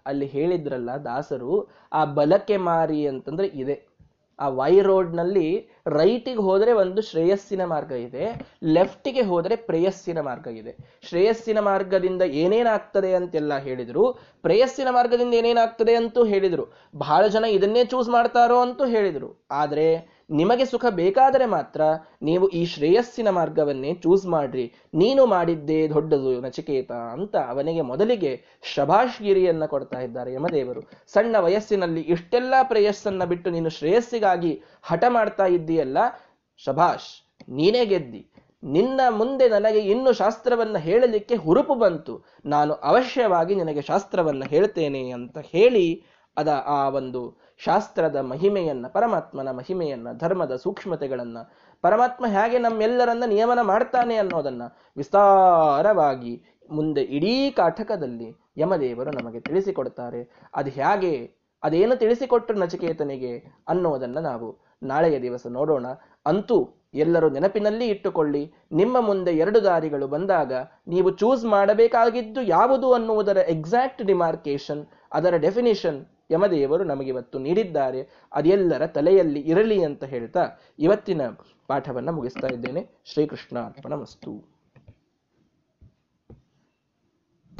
ಅಲ್ಲಿ ಹೇಳಿದ್ರಲ್ಲ ದಾಸರು, ಆ ಬಲಕೆ ಮಾರಿ ಅಂತಂದ್ರೆ ಇದೆ. ಆ ವೈ ರೋಡ್ನಲ್ಲಿ ರೈಟಿಗೆ ಹೋದ್ರೆ ಒಂದು ಶ್ರೇಯಸ್ಸಿನ ಮಾರ್ಗ ಇದೆ ಲೆಫ್ಟಿಗೆ ಹೋದ್ರೆ ಪ್ರೇಯಸ್ಸಿನ ಮಾರ್ಗ ಇದೆ. ಶ್ರೇಯಸ್ಸಿನ ಮಾರ್ಗದಿಂದ ಏನೇನಾಗ್ತದೆ ಅಂತೆಲ್ಲ ಹೇಳಿದ್ರು, ಪ್ರೇಯಸ್ಸಿನ ಮಾರ್ಗದಿಂದ ಏನೇನಾಗ್ತದೆ ಅಂತೂ ಹೇಳಿದ್ರು. ಬಹಳ ಜನ ಇದನ್ನೇ ಚೂಸ್ ಮಾಡ್ತಾರೋ ಅಂತೂ ಹೇಳಿದರು. ಆದ್ರೆ ನಿಮಗೆ ಸುಖ ಬೇಕಾದರೆ ಮಾತ್ರ ನೀವು ಈ ಶ್ರೇಯಸ್ಸಿನ ಮಾರ್ಗವನ್ನೇ ಚೂಸ್ ಮಾಡ್ರಿ. ನೀನು ಮಾಡಿದ್ದೇ ದೊಡ್ಡದು ನಚಿಕೇತ ಅಂತ ಅವನಿಗೆ ಮೊದಲಿಗೆ ಶಭಾಷ್ಗಿರಿಯನ್ನ ಕೊಡ್ತಾ ಇದ್ದಾರೆ ಯಮದೇವರು. ಸಣ್ಣ ವಯಸ್ಸಿನಲ್ಲಿ ಇಷ್ಟೆಲ್ಲ ಪ್ರೇಯಸ್ಸನ್ನ ಬಿಟ್ಟು ನೀನು ಶ್ರೇಯಸ್ಸಿಗಾಗಿ ಹಠ ಮಾಡ್ತಾ ಇದ್ದೀಯಲ್ಲ, ಶಭಾಷ್, ನೀನೇ ಗೆದ್ದಿ. ನಿನ್ನ ಮುಂದೆ ನನಗೆ ಇನ್ನು ಶಾಸ್ತ್ರವನ್ನ ಹೇಳಲಿಕ್ಕೆ ಹುರುಪು ಬಂತು. ನಾನು ಅವಶ್ಯವಾಗಿ ನಿನಗೆ ಶಾಸ್ತ್ರವನ್ನ ಹೇಳ್ತೇನೆ ಅಂತ ಹೇಳಿ ಅದ ಆ ಒಂದು ಶಾಸ್ತ್ರದ ಮಹಿಮೆಯನ್ನ, ಪರಮಾತ್ಮನ ಮಹಿಮೆಯನ್ನ, ಧರ್ಮದ ಸೂಕ್ಷ್ಮತೆಗಳನ್ನ, ಪರಮಾತ್ಮ ಹೇಗೆ ನಮ್ಮೆಲ್ಲರನ್ನ ನಿಯಮನ ಮಾಡ್ತಾನೆ ಅನ್ನೋದನ್ನ ವಿಸ್ತಾರವಾಗಿ ಮುಂದೆ ಇಡೀ ಕಾಠಕದಲ್ಲಿ ಯಮದೇವರು ನಮಗೆ ತಿಳಿಸಿಕೊಡ್ತಾರೆ. ಅದು ಹೇಗೆ, ಅದೇನು ತಿಳಿಸಿಕೊಟ್ಟರು ನಚಿಕೇತನಿಗೆ ಅನ್ನೋದನ್ನು ನಾವು ನಾಳೆಯ ದಿವಸ ನೋಡೋಣ. ಅಂತೂ ಎಲ್ಲರೂ ನೆನಪಿನಲ್ಲಿ ಇಟ್ಟುಕೊಳ್ಳಿ, ನಿಮ್ಮ ಮುಂದೆ ಎರಡು ದಾರಿಗಳು ಬಂದಾಗ ನೀವು ಚೂಸ್ ಮಾಡಬೇಕಾಗಿದ್ದು ಯಾವುದು ಅನ್ನುವುದರ ಎಕ್ಸಾಕ್ಟ್ ಡಿಮಾರ್ಕೇಶನ್ ಅದರ ಡೆಫಿನಿಷನ್ ಯಮದೇವರು ನಮಗಿವತ್ತು ನೀಡಿದ್ದಾರೆ ಅದೆಲ್ಲರ ತಲೆಯಲ್ಲಿ ಇರಲಿ ಅಂತ ಹೇಳ್ತಾ ಇವತ್ತಿನ ಪಾಠವನ್ನು ಮುಗಿಸ್ತಾ ಇದ್ದೇನೆ. ಶ್ರೀಕೃಷ್ಣ ಅರ್ಪಣ